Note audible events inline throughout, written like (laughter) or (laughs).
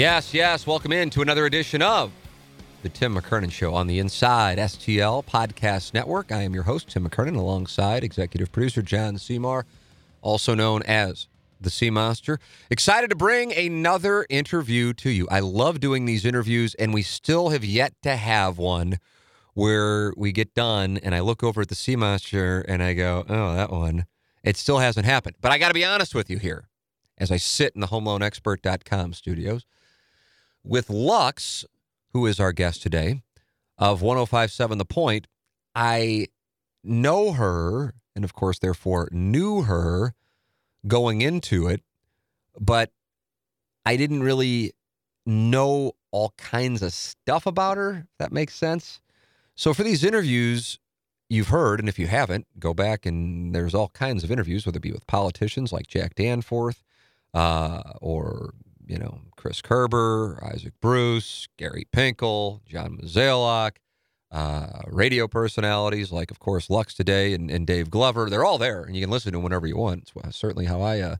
Yes, yes. Welcome in to another edition of the Tim McKernan Show on the Inside STL Podcast Network. I am your host, Tim McKernan, alongside executive producer John Seymour, also known as the Sea Monster. Excited to bring another interview to you. I love doing these interviews, and we still have yet to have one where we get done and I look over at the Sea Monster and I go, oh, that one. It still hasn't happened. But I got to be honest with you here as I sit in the homeloanexpert.com studios with Lux, who is our guest today of 1057 The Point. I know her, and of course, therefore, knew her going into it, but I didn't really know all kinds of stuff about her, that makes sense. So for these interviews, you've heard, and if you haven't, go back and there's all kinds of interviews, whether it be with politicians like Jack Danforth uh, or you know, Chris Kerber, Isaac Bruce, Gary Pinkel, John Mozeliak, uh, radio personalities like, of course, Lux today and, and, Dave Glover. They're all there, and you can listen to them whenever you want. It's certainly how I uh,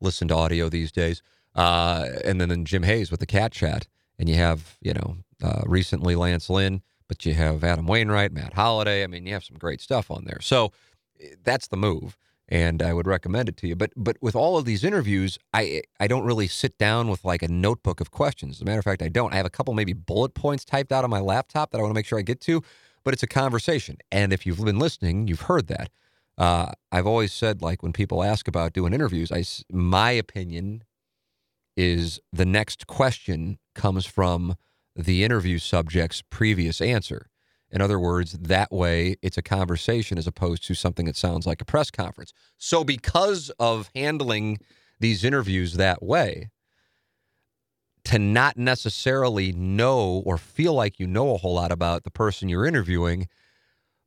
listen to audio these days. Uh, and then, then Jim Hayes with the Cat Chat, and you have, you know, uh, recently Lance Lynn, but you have Adam Wainwright, Matt Holliday. I mean, you have some great stuff on there. So eh, that's the move and I would recommend it to you. But but with all of these interviews, I I don't really sit down with like a notebook of questions. As a matter of fact, I don't. I have a couple maybe bullet points typed out on my laptop that I want to make sure I get to. But it's a conversation, and if you've been listening, you've heard that. Uh, I've always said like when people ask about doing interviews, I my opinion is the next question comes from the interview subject's previous answer. In other words, that way it's a conversation as opposed to something that sounds like a press conference. So, because of handling these interviews that way, to not necessarily know or feel like you know a whole lot about the person you're interviewing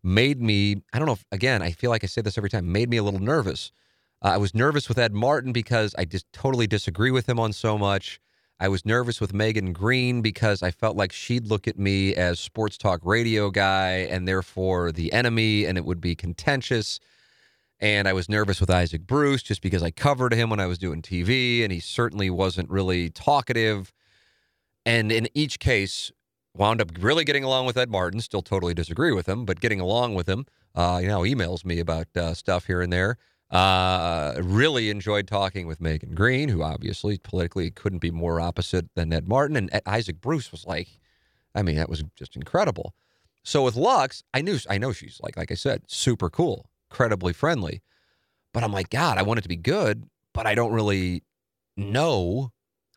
made me, I don't know, if, again, I feel like I say this every time, made me a little nervous. Uh, I was nervous with Ed Martin because I just totally disagree with him on so much. I was nervous with Megan Green because I felt like she'd look at me as sports talk radio guy and therefore the enemy, and it would be contentious. And I was nervous with Isaac Bruce just because I covered him when I was doing TV, and he certainly wasn't really talkative. And in each case, wound up really getting along with Ed Martin. Still totally disagree with him, but getting along with him. Uh, you know, emails me about uh, stuff here and there. Uh, really enjoyed talking with Megan Green, who obviously politically couldn't be more opposite than Ed Martin. And Isaac Bruce was like, I mean, that was just incredible. So with Lux, I knew, I know she's like, like I said, super cool, incredibly friendly. But I'm like, God, I want it to be good, but I don't really know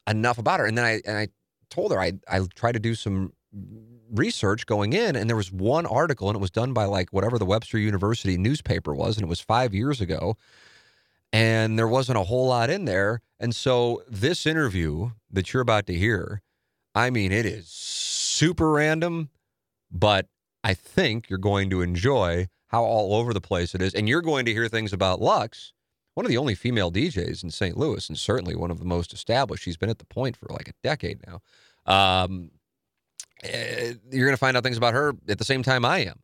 enough about her. And then I, and I told her I, I tried to do some research going in, and there was one article, and it was done by like whatever the Webster University newspaper was, and it was five years ago. And there wasn't a whole lot in there. And so this interview that you're about to hear, I mean, it is super random, but I think you're going to enjoy how all over the place it is. And you're going to hear things about Lux, one of the only female DJs in St. Louis, and certainly one of the most established. She's been at the point for like a decade now. Um, you're going to find out things about her at the same time I am.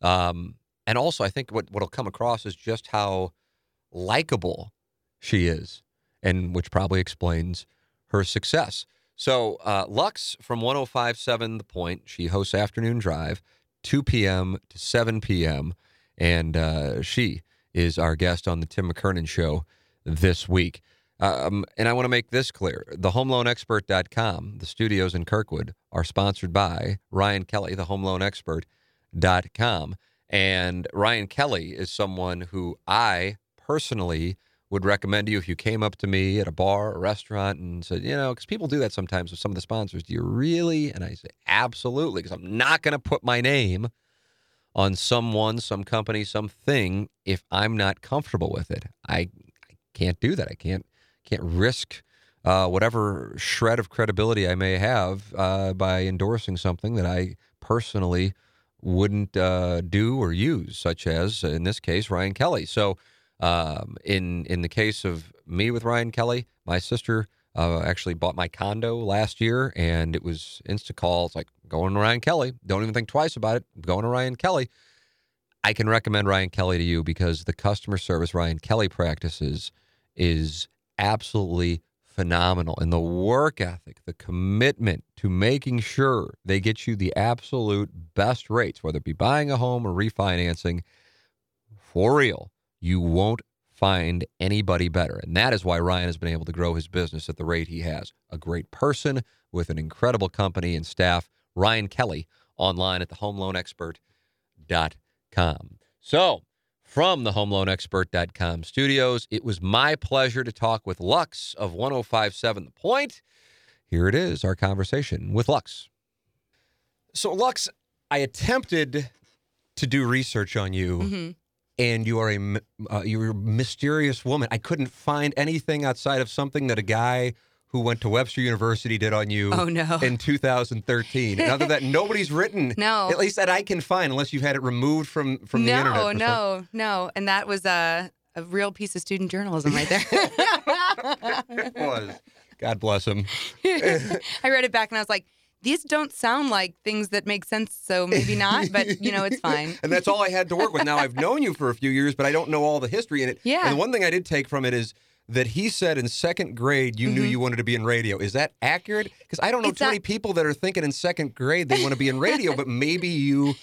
Um, and also, I think what what'll come across is just how likable she is, and which probably explains her success. So, uh, Lux from 1057 The Point, she hosts Afternoon Drive, 2 p.m. to 7 p.m., and uh, she is our guest on the Tim McKernan Show this week. Um, and I want to make this clear. The homeloanexpert.com, the studios in Kirkwood, are sponsored by Ryan Kelley, the homeloanexpert.com. And Ryan Kelley is someone who I personally would recommend to you if you came up to me at a bar or restaurant and said, you know, because people do that sometimes with some of the sponsors. Do you really? And I say, absolutely, because I'm not going to put my name on someone, some company, something if I'm not comfortable with it. I, I can't do that. I can't can't risk uh, whatever shred of credibility I may have uh, by endorsing something that I personally wouldn't uh, do or use, such as in this case Ryan Kelley. So, um, in in the case of me with Ryan Kelley, my sister uh, actually bought my condo last year, and it was insta call. It's like going to Ryan Kelley. Don't even think twice about it. Going to Ryan Kelley. I can recommend Ryan Kelley to you because the customer service Ryan Kelley practices is absolutely phenomenal. And the work ethic, the commitment to making sure they get you the absolute best rates, whether it be buying a home or refinancing, for real, you won't find anybody better. And that is why Ryan has been able to grow his business at the rate he has. A great person with an incredible company and staff. Ryan Kelley online at thehomeloanexpert.com. So, from the homeloanexpert.com studios, it was my pleasure to talk with Lux of 1057 The Point. Here it is, our conversation with Lux. So, Lux, I attempted to do research on you, Mm-hmm. and you are a uh, you're a mysterious woman. I couldn't find anything outside of something that a guy who went to Webster University did on you Oh, no. in 2013. And other than that, (laughs) nobody's written, No. at least that I can find, unless you've had it removed from from the no, internet. for some- no, no. And that was a, a real piece of student journalism right there. (laughs) it was. God bless him. (laughs) I read it back and I was like, these don't sound like things that make sense, so maybe not, but you know, it's fine. and that's all I had to work with. Now I've known you for a few years, but I don't know all the history in it. Yeah. And the one thing I did take from it is that he said in second grade you knew you wanted to be in radio. Is that accurate? Because I don't know Mm-hmm. It's too many people that are thinking in second grade they want to be in radio, but maybe you.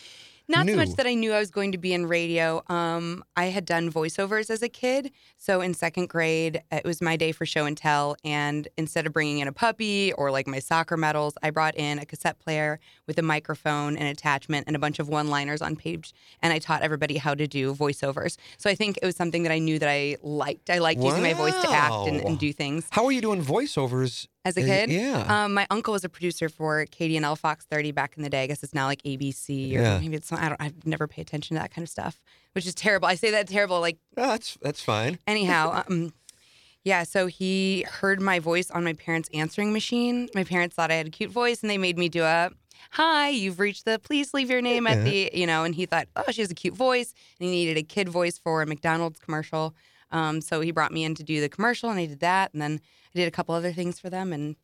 Not knew. so much that I knew I was going to be in radio. Um, I had done voiceovers as a kid. So in second grade, it was my day for show and tell. And instead of bringing in a puppy or like my soccer medals, I brought in a cassette player with a microphone and attachment and a bunch of one liners on page. And I taught everybody how to do voiceovers. So I think it was something that I knew that I liked. I liked using my voice to act and, and do things. How are you doing voiceovers As a Uh, kid, yeah. Um, my uncle was a producer for KDNL Fox 30 back in the day. I guess it's now like ABC or Yeah. maybe it's I don't. I've never pay attention to that kind of stuff, which is terrible. I say that terrible. Like Oh, that's that's fine. anyhow, (laughs) um, yeah. So he heard my voice on my parents' answering machine. My parents thought I had a cute voice, and they made me do a. Hi, you've reached the please leave your name at the, you know, and he thought, oh, she has a cute voice. And he needed a kid voice for a McDonald's commercial. Um, so he brought me in to do the commercial and I did that. And then I did a couple other things for them. And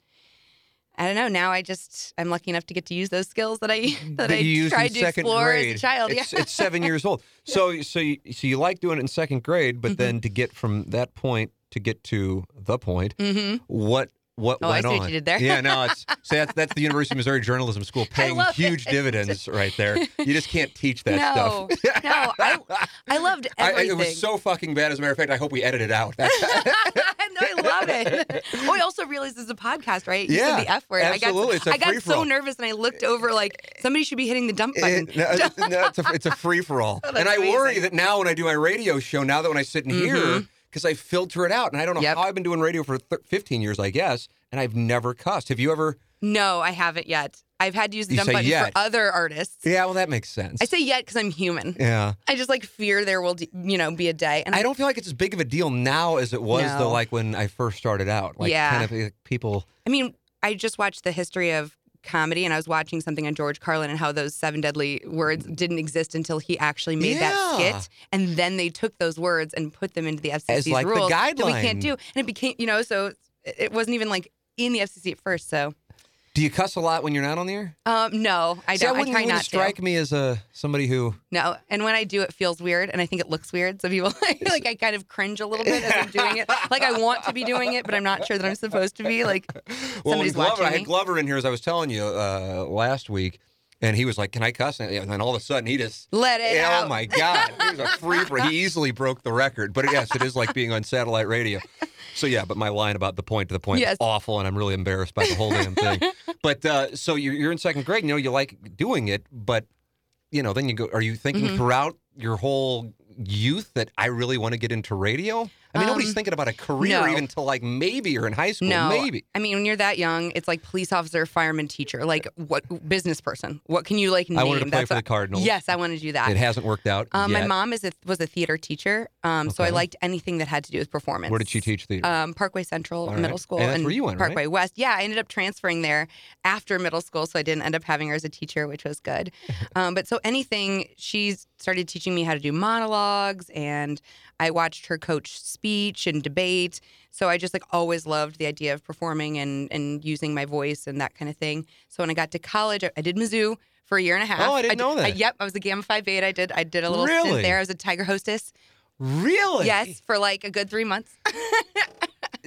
I don't know. Now I just, I'm lucky enough to get to use those skills that I, (laughs) that, I you used tried in to second explore grade. as a child. It's, yeah. it's seven years old. (laughs) So so you, so you like doing it in second grade, but Mhm. then to get from that point to get to the point, hmm what what Oh, I went see what on? you did there. Yeah, no, it's (laughs) so that's that's the University of Missouri Journalism School (laughs) paying huge it. dividends (laughs) right there. You just can't teach that no, stuff. no, I, I loved I- I- everything. it was so fucking bad. As a matter of fact, I hope we edit it out. No, I love it. Oh, I also realized this is a podcast, right? You Yeah, the F word. absolutely. I It's got, I got so nervous and I looked over like somebody should be hitting the dump button. It- no, it's- no, it's a, it's a free for all. Oh, and I worry that now when I do my radio show, now that when I sit in here, Mhm. Because I filter it out, and I don't know Yep. how I've been doing radio for th- 15 years, I guess, and I've never cussed. Have you ever? no, I haven't yet. I've had to use the You say button yet. for other artists. Yeah, well, that makes sense. I say yet because I'm human. yeah. I just like fear there will, d- you know, be a day. And I don't feel like it's as big of a deal now as it was, No. though, like when I first started out. Like, Yeah. kind of like, people. I mean, I just watched the history of comedy and I was watching something on George Carlin and how those seven deadly words didn't exist until he actually made that skit. And then they took those words and put them into the FCC's like the rules that we can't do. And it became, you know, so it wasn't even like in the FCC at first. So Do you cuss a lot when you're not on the air? um, no, I See, don't. I, wouldn't, try wouldn't not strike me as a somebody who. No, and when I do, it feels weird, and I think it looks weird. So people (laughs) like I kind of cringe a little bit as I'm doing it. Like I want to be doing it, but I'm not sure that I'm supposed to be. Like Well, Somebody's Glover, watching I had. Glover in here, as I was telling you uh, last week, and he was like, "Can I cuss?" And then all of a sudden, he just. let it Yeah, out. oh my God! He was a free. He easily broke the record, but yes, it is like being on satellite radio. So yeah, but my line about the point to the point Yes. is awful, and I'm really embarrassed by the whole damn (laughs) thing. But uh, so you're, you're in second grade, you know, you like doing it, but you know, then you go. Are you thinking Mhm. throughout your whole youth that I really want to get into radio? I mean, nobody's Um, thinking about a career no. even till like maybe you're in high school. No, Maybe. I mean, when you're that young, it's like police officer, fireman, teacher. Like what business person? What can you like name? I wanted to play That's for the Cardinals. Yes, I want to do that. It hasn't worked out. Um, my mom is a, was a theater teacher, um, so I liked anything that had to do with performance. Where did she teach theater? Um, Parkway Central right. Middle School And you went, right? Parkway West. Yeah, I ended up transferring there after middle school, so I didn't end up having her as a teacher, which was good. (laughs) um, but so anything, she started teaching me how to do monologues, and I watched her coach speech and debate. So I just like always loved the idea of performing and and using my voice and that kind of thing. So when I got to college, I, I did Mizzou for a year and a half. Oh, I didn't did- know that. yep, I was a Gamma Phi Beta. I did I did a little Really? stint there. I was a Tiger hostess. really? Yes, for like a good three months. (laughs)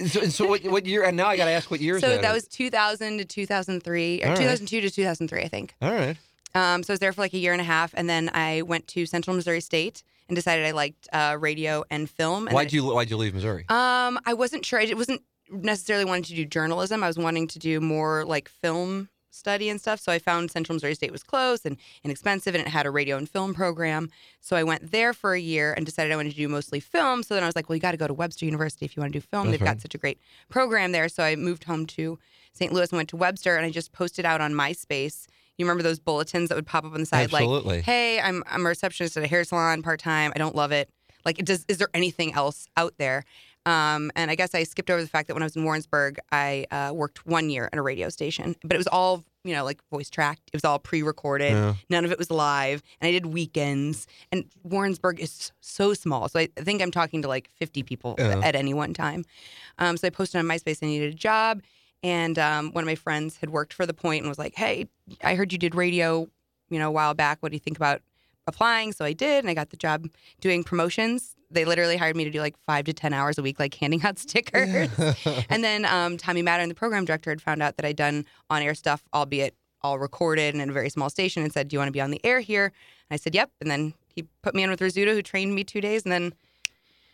So, so what, what year? And now I got to ask what year is So that? that was 2000 to 2003, or All right. 2002 to 2003, I think. All right. Um, so I was there for like a year and a half, and then I went to Central Missouri State and decided I liked uh, radio and film. And Why'd you Why'd you leave Missouri? Um, I wasn't sure. I wasn't necessarily wanting to do journalism. I was wanting to do more like film study and stuff. So I found Central Missouri State was close and inexpensive, and it had a radio and film program. So I went there for a year and decided I wanted to do mostly film. So then I was like, well, you got to go to Webster University if you want to do film. That's They've right. got such a great program there. So I moved home to St. Louis and went to Webster, and I just posted out on MySpace. You remember those bulletins that would pop up on the side, Absolutely. like, "Hey, I'm I'm a receptionist at a hair salon part time. I don't love it. Like, it does. Is there anything else out there?" Um, and I guess I skipped over the fact that when I was in Warrensburg, I uh, worked one year at a radio station, but it was all, you know, like voice tracked. It was all pre recorded. Yeah. None of it was live. And I did weekends. And Warrensburg is so small. So I think I'm talking to like 50 people Yeah. at any one time. Um, so I posted on MySpace I needed a job. And um, one of my friends had worked for The Point and was like, hey, I heard you did radio, you know, a while back. What do you think about applying? So I did. And I got the job doing promotions. They literally hired me to do like five to 10 hours a week, like handing out (laughs) stickers. (laughs) and then um, Tommy Mattern, the program director, had found out that I'd done on air stuff, albeit all recorded and in a very small station, and said, Do you want to be on the air here? And I said, Yep. And then he put me in with Rizzuto, who trained me two days. And then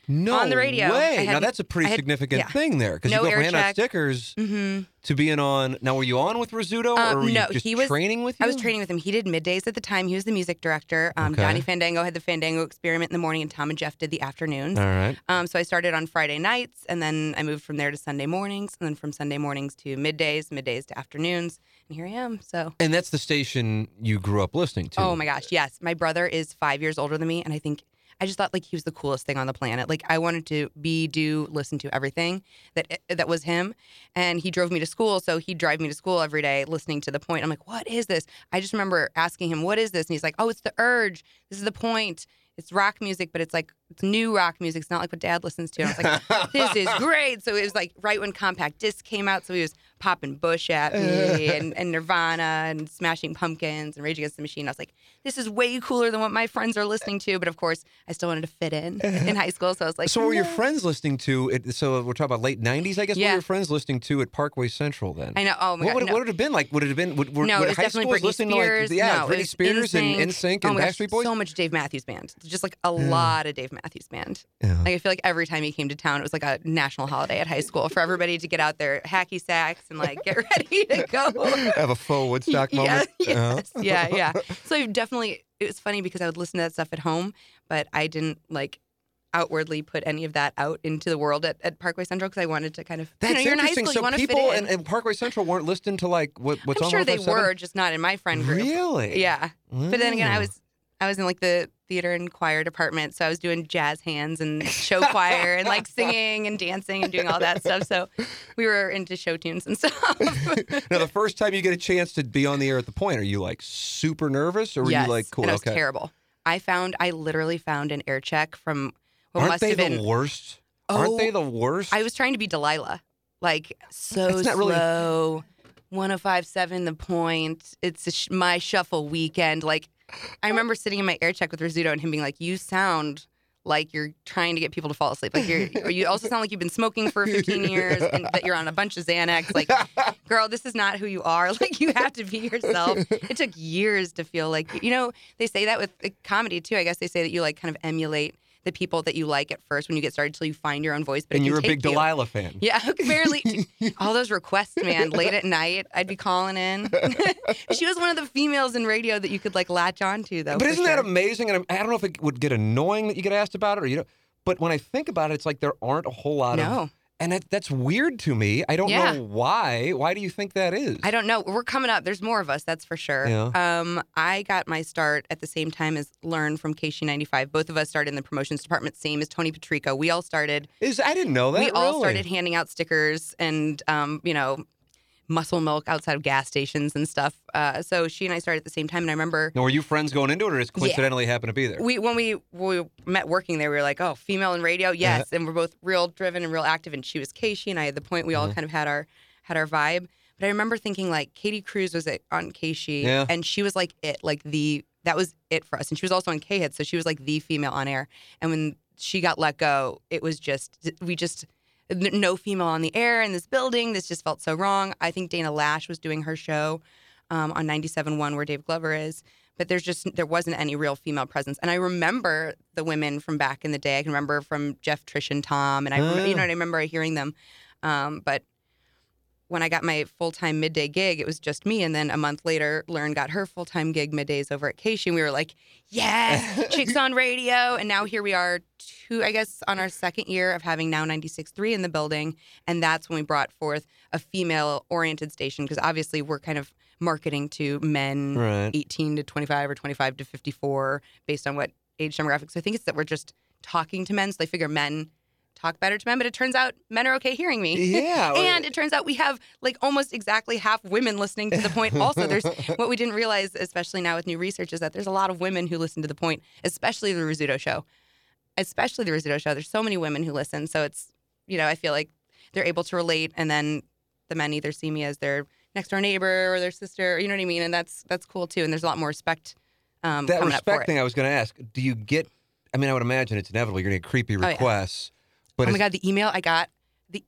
No on the radio. way. Now that's a pretty had- significant yeah. thing there because No you go from hand out stickers mhm. to being on. Now, were you on with Rizzuto Um, or were you no, just he was- training with you? I was training with him. He did middays at the time. He was the music director. Um, Okay. Donnie Fandango had the Fandango experiment in the morning, and Tom and Jeff did the afternoons. All right. Um, so I started on Friday nights, and then I moved from there to Sunday mornings, and then from Sunday mornings to middays, middays to afternoons, and here I am. So, And that's the station you grew up listening to. oh my gosh, yes, my brother is five years older than me, and I think I just thought like he was the coolest thing on the planet. Like I wanted to be, do, listen to everything that eh, that was him, and he drove me to school. So he'd drive me to school every day, listening to the point. I'm like, what is this? I just remember asking him, what is this? And he's like, oh, it's the Urge. This is the point. It's rock music, but it's like it's new rock music. It's not like what Dad listens to. And I was like, this is (laughs) great. So it was like right when compact disc came out. So he was popping Bush at me uh. and, and Nirvana and Smashing Pumpkins and Rage Against the Machine. I was like, this is way cooler than what my friends are listening to. But of course, I still wanted to fit in uh-huh. in high school. So I was like, So what were your friends listening to? It, so we're talking about late '90s, I guess. Yeah. What were your friends listening to at Parkway Central then? I know. Oh my what God. would, no. what would it have been like? Would it have been? Would, were, no, would high definitely Britney listening Spears. to like yeah, no, it Britney Spears and NSYNC. NSYNC oh and gosh, Backstreet Boys? So much Dave Matthews Band. Just like a lot of Dave Matthews Band. Yeah. Like I feel like every time he came to town, it was like a national holiday at high school for everybody to get out their hacky sacks and like get (laughs) ready to go. Have a full Woodstock (laughs) yeah, moment. (laughs) Uh-huh. yes, yeah, yeah. So I definitely, it was funny because I would listen to that stuff at home, but I didn't like outwardly put any of that out into the world at, at Parkway Central because I wanted to kind of, That's you know, you're in high interesting. school, so you want to fit people in. in, in Parkway Central weren't listening to like what, what's I'm on sure they 1057? were, just not in my friend group. Really? Yeah. But then again, I was I was in like the theater and choir department, so I was doing jazz hands and show choir and like (laughs) singing and dancing and doing all that stuff. So we were into show tunes and stuff. (laughs) now, the first time you get a chance to be on the air at the point, are you like super nervous or were yes, you like cool? and it was okay. terrible. I found I literally found an air check from what Aren't must they have the been. worst? Oh, Aren't they the oh, worst? I was trying to be Delilah, like so It's not really- slow. 1057 the point. It's a sh- my shuffle weekend. Like I remember sitting in my air check with Rizzuto and him being like, "You sound like you're trying to get people to fall asleep. Like you're, or you (laughs) also sound like you've been smoking for 15 years and that you're on a bunch of Xanax. Like, (laughs) girl, this is not who you are. (laughs) Like you have to be yourself. It took years to feel like you know. They say that with comedy too. I guess they say that you like kind of emulate the people that you like at first when you get started till you find your own voice. But and you're a big you. Delilah fan. Yeah, (laughs) apparently (laughs) all those requests, man. Late at night, I'd be calling in. (laughs) she was one of the females in radio that you could like latch onto, though. But isn't that amazing? And I don't know if it would get annoying that you get asked about it or you know. But when I think about it, it's like there aren't a whole lot of. And that, that's weird to me. I don't Yeah. know why. Why do you think that is? I don't know. We're coming up. There's more of us, that's for sure. Yeah. Um, I got my start at the same time as Learn from KC95. Both of us started in the promotions department, same as Tony Patrico. We all started. Is I didn't know that. we all started handing out stickers and, um, you know, muscle milk outside of gas stations and stuff. Uh, so she and I started at the same time, and I remember Now, were you friends going into it, or just Yeah. coincidentally happened to be there? we when we we met working there, we were like, oh, female in radio, yes, and we're both real driven and real active. And she was Casey, and I had the point. We all kind of had our had our vibe. But I remember thinking like Katie Cruz was it on Casey, Yeah. and she was like it, like the that was it for us. And she was also on K Hit, so she was like the female on air. And when she got let go, it was just we just no female on the air in this building. This just felt so wrong. I think Dana Lash was doing her show um, on 97.1 where Dave Glover is. But there's just there wasn't any real female presence, and I remember the women from back in the day. I can remember from Jeff, Trish, and Tom, and I remember, you know I remember hearing them. Um, but when I got my full time midday gig, it was just me. And then a month later, Lauren got her full time gig middays over at Casey. And we were like, yes, (laughs) chicks on radio. And now here we are, two, I guess, on our second year of having now 96.3 in the building. And that's when we brought forth a female oriented station because obviously we're kind of marketing to men Right. 18 to 25 or 25 to 54 based on what age demographics. So I think it's that we're just talking to men. So they figure men talk better to men, but it turns out men are okay hearing me. Yeah, (laughs) and it turns out we have like almost exactly half women listening to the point. (laughs) Also, there's what we didn't realize, especially now with new research, is that there's a lot of women who listen to the point, especially the Rizzuto show. Especially the Rizzuto show. There's so many women who listen. So it's, you know, I feel like they're able to relate and then the men either see me as their next door neighbor or their sister, you know what I mean? And that's that's cool too. And there's a lot more respect um, that coming up for respect thing I was going to ask. Do you get? I mean, I would imagine it's inevitable. You're going to get creepy yeah. But oh my god, the email I got. The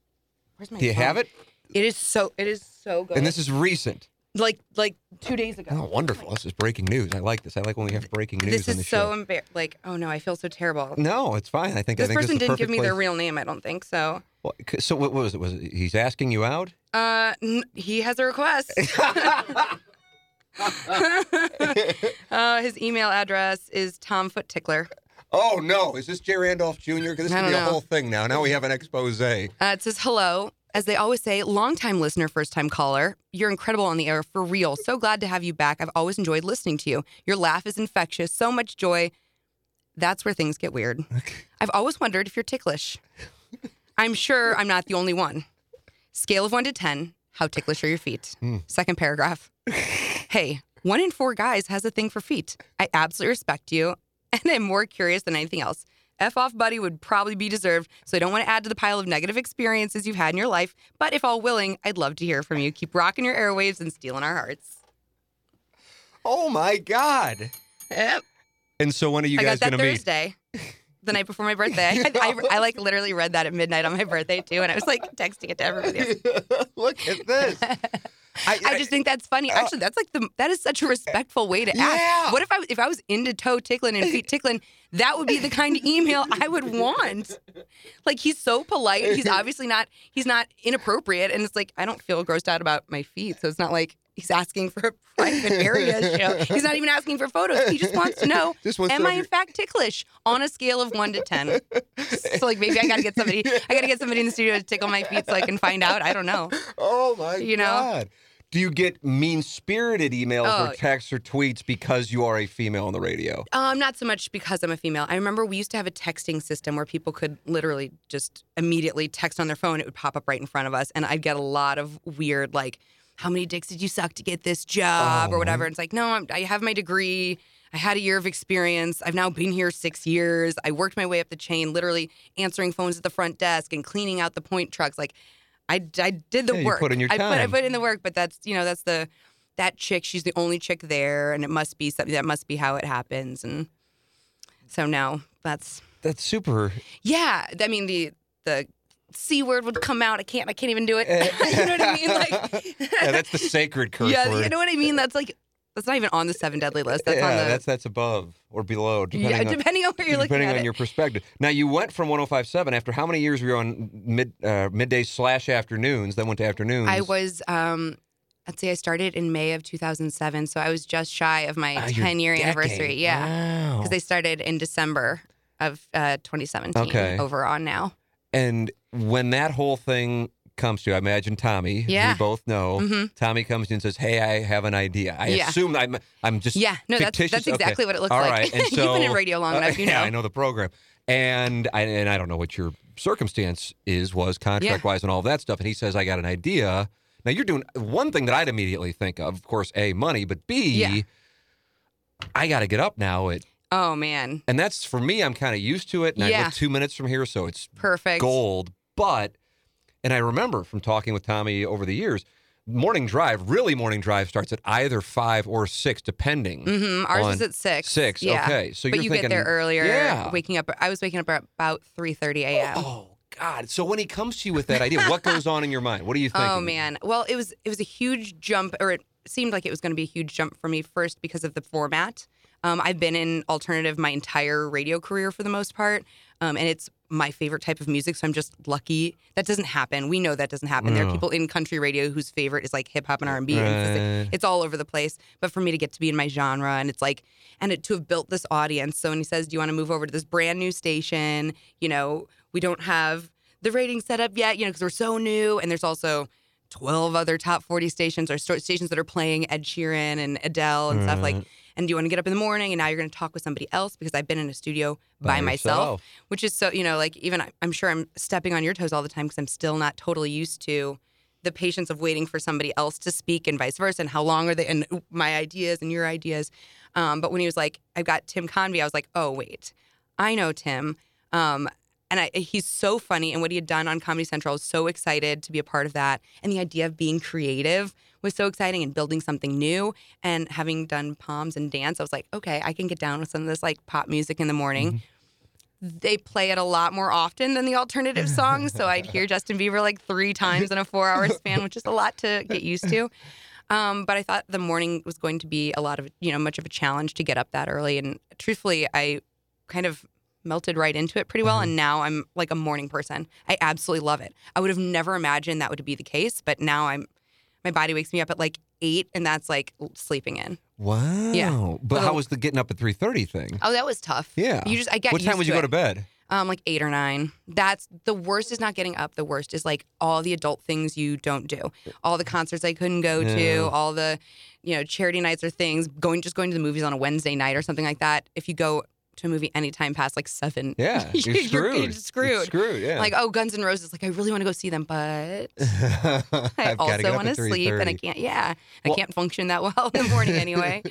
where's my do you phone? have it? It is so it is so good. And this is recent. like like two days ago. Oh, wonderful! This is breaking news. I like this. I like when we have breaking news This is so show. embar- like oh no, I feel so terrible. No, it's fine. I think I This think person this is didn't give me their real name. I don't think so. Well, so what was it? Was it, he's asking you out? Uh, n- he has a request. (laughs) (laughs) uh, his email address is Tom Foot Tickler. Oh no! Is this Jay Randolph Jr.? Because this could be a whole thing now. Now we have an expose. Uh, it says hello. As they always say, longtime listener, first time caller. You're incredible on the air for real. So glad to have you back. I've always enjoyed listening to you. Your laugh is infectious. So much joy. That's where things get weird. I've always wondered if you're ticklish. I'm sure I'm not the only one. Scale of one to 10. How ticklish are your feet? Second paragraph. (laughs) Hey, one in four guys has a thing for feet. I absolutely respect you, (laughs) and I'm more curious than anything else. F off, buddy, would probably be deserved, so I don't want to add to the pile of negative experiences you've had in your life. But if all willing, I'd love to hear from you. Keep rocking your airwaves and stealing our hearts. Oh my God! Yep. And so when are you I guys going to meet? Thursday, the night before my birthday. I, (laughs) I, I, like literally read that at midnight on my birthday too, and I was like texting it to everybody. (laughs) Look at this. I, (laughs) I just think that's funny. Actually, that's like the that is such a respectful way to Yeah. ask. What if I if I was into toe tickling and feet tickling? That would be the kind of email I would want. Like he's so polite. He's (laughs) obviously not he's not inappropriate, and it's like I don't feel grossed out about my feet, so it's not like he's asking for a private area show. He's not even asking for photos. He just wants to know: (laughs) wants to Am know I in fact ticklish on a scale of one to ten? So like maybe I gotta get somebody. I gotta get somebody in the studio to tickle my feet so I can find out. I don't know. Oh my You know? God. Do you get mean spirited emails Oh. or texts or tweets because you are a female on the radio? Um, not so much because I'm a female. I remember we used to have a texting system where people could literally just immediately text on their phone. It would pop up right in front of us, and I'd get a lot of weird like, "How many dicks did you suck to get this job?" or whatever. And it's like, no, I'm, I have my degree. I had a year of experience. I've now been here six years. I worked my way up the chain, literally answering phones at the front desk and cleaning out the point trucks. Like, I, I did the Yeah, you work. put in your I put I put in the work, but that's you know that's the that chick. She's the only chick there, and it must be something that must be how it happens. And so now that's That's super. yeah. I mean the the c word would come out. I can't. I can't even do it. Eh. (laughs) you know what I mean? Like (laughs) Yeah, that's the sacred curse (laughs) yeah. word. You know what I mean? That's like that's not even on the seven deadly list. That's yeah, on the that's that's above or below, depending yeah. on, Depending on where you're looking depending on it. your perspective. Now you went from 105.7 after how many years were you on mid uh, midday slash afternoons? Then went to afternoons. I was um let's say I started in May of 2007, so I was just shy of my Ah, your 10 year decade. anniversary. Yeah. Wow. Because they started in December. of uh, 2017 Okay. over on now. And when that whole thing comes to, I imagine Tommy, Yeah. we both know, Mhm. Tommy comes in and says, "Hey, I have an idea." I Yeah. assume I'm I'm just Yeah, no, that's fictitious? that's exactly Okay. what it looks All like. right, and (laughs) You've been in radio long Uh, enough, you yeah, know. I know the program, and I and I don't know what your circumstance is was contract wise and all that stuff. And he says, "I got an idea." Now you're doing one thing that I'd immediately think of, of course, a money, but b Yeah. I got to get up now at. Oh man, And that's for me. I'm kind of used to it, and I Yeah. live two minutes from here, so it's perfect. gold. But, and I remember from talking with Tommy over the years, morning drive, really morning drive starts at either five or six, depending. hmm Ours is at six. Six, Yeah. okay. So but you thinking, get there earlier. Yeah. Waking up, I was waking up at about 3:30 a.m. Oh God! So when he comes to you with that idea, what goes on in your mind? What are you thinking? Oh man. Well, it was it was a huge jump, or it seemed like it was going to be a huge jump for me. First, because of the format. Um, I've been in alternative my entire radio career for the most part, um, and it's my favorite type of music. So I'm just lucky that doesn't happen. We know that doesn't happen. There are people in country radio whose favorite is like hip hop and R and B. Right. It's all over the place. But for me to get to be in my genre, and it's like, and it, to have built this audience. So when he says, "Do you want to move over to this brand new station?" You know, we don't have the rating set up yet. You know, because we're so new, and there's also 12 other top 40 stations or stations that are playing Ed Sheeran and Adele and stuff like. And you want to get up in the morning and now you're going to talk with somebody else because I've been in a studio by, By myself, yourself. which is so, you know, like even I- I'm sure I'm stepping on your toes all the time because I'm still not totally used to the patience of waiting for somebody else to speak and vice versa and how long are they and my ideas and your ideas. Um, but when he was like, I've got Tim Convy, I was like, oh, wait, I know Tim. Um, and I, he's so funny. And what he had done on Comedy Central, I was so excited to be a part of that. And the idea of being creative was so exciting and building something new. And having done palms and dance, I was like, okay, I can get down with some of this like pop music in the morning. They play it a lot more often than the alternative (laughs) songs. So I'd hear Justin Bieber like three times in a four hour span, which is a lot to get used to. Um, but I thought the morning was going to be a lot of, you know, much of a challenge to get up that early. And truthfully, I kind of melted right into it pretty well. And now I'm like a morning person. I absolutely love it. I would have never imagined that would be the case, but now I'm, my body wakes me up at like eight, and that's like sleeping in. Wow. Yeah. But Little- how was the getting up at three thirty thing? Oh, that was tough. Yeah. You just, I get What time would you go it. to bed? Um, like eight or nine. That's the worst. Is not getting up. The worst is like all the adult things you don't do. All the concerts I couldn't go Yeah. to. All the, you know, charity nights or things. Going just going to the movies on a Wednesday night or something like that. If you go to a movie anytime past like seven, Yeah, (laughs) you're you're, screwed. you're You're screwed. screwed. Yeah. Like oh, Guns N' Roses. Like I really want to go see them, but (laughs) I also want to sleep and I can't. Yeah, I can't function that (laughs) well in the morning anyway.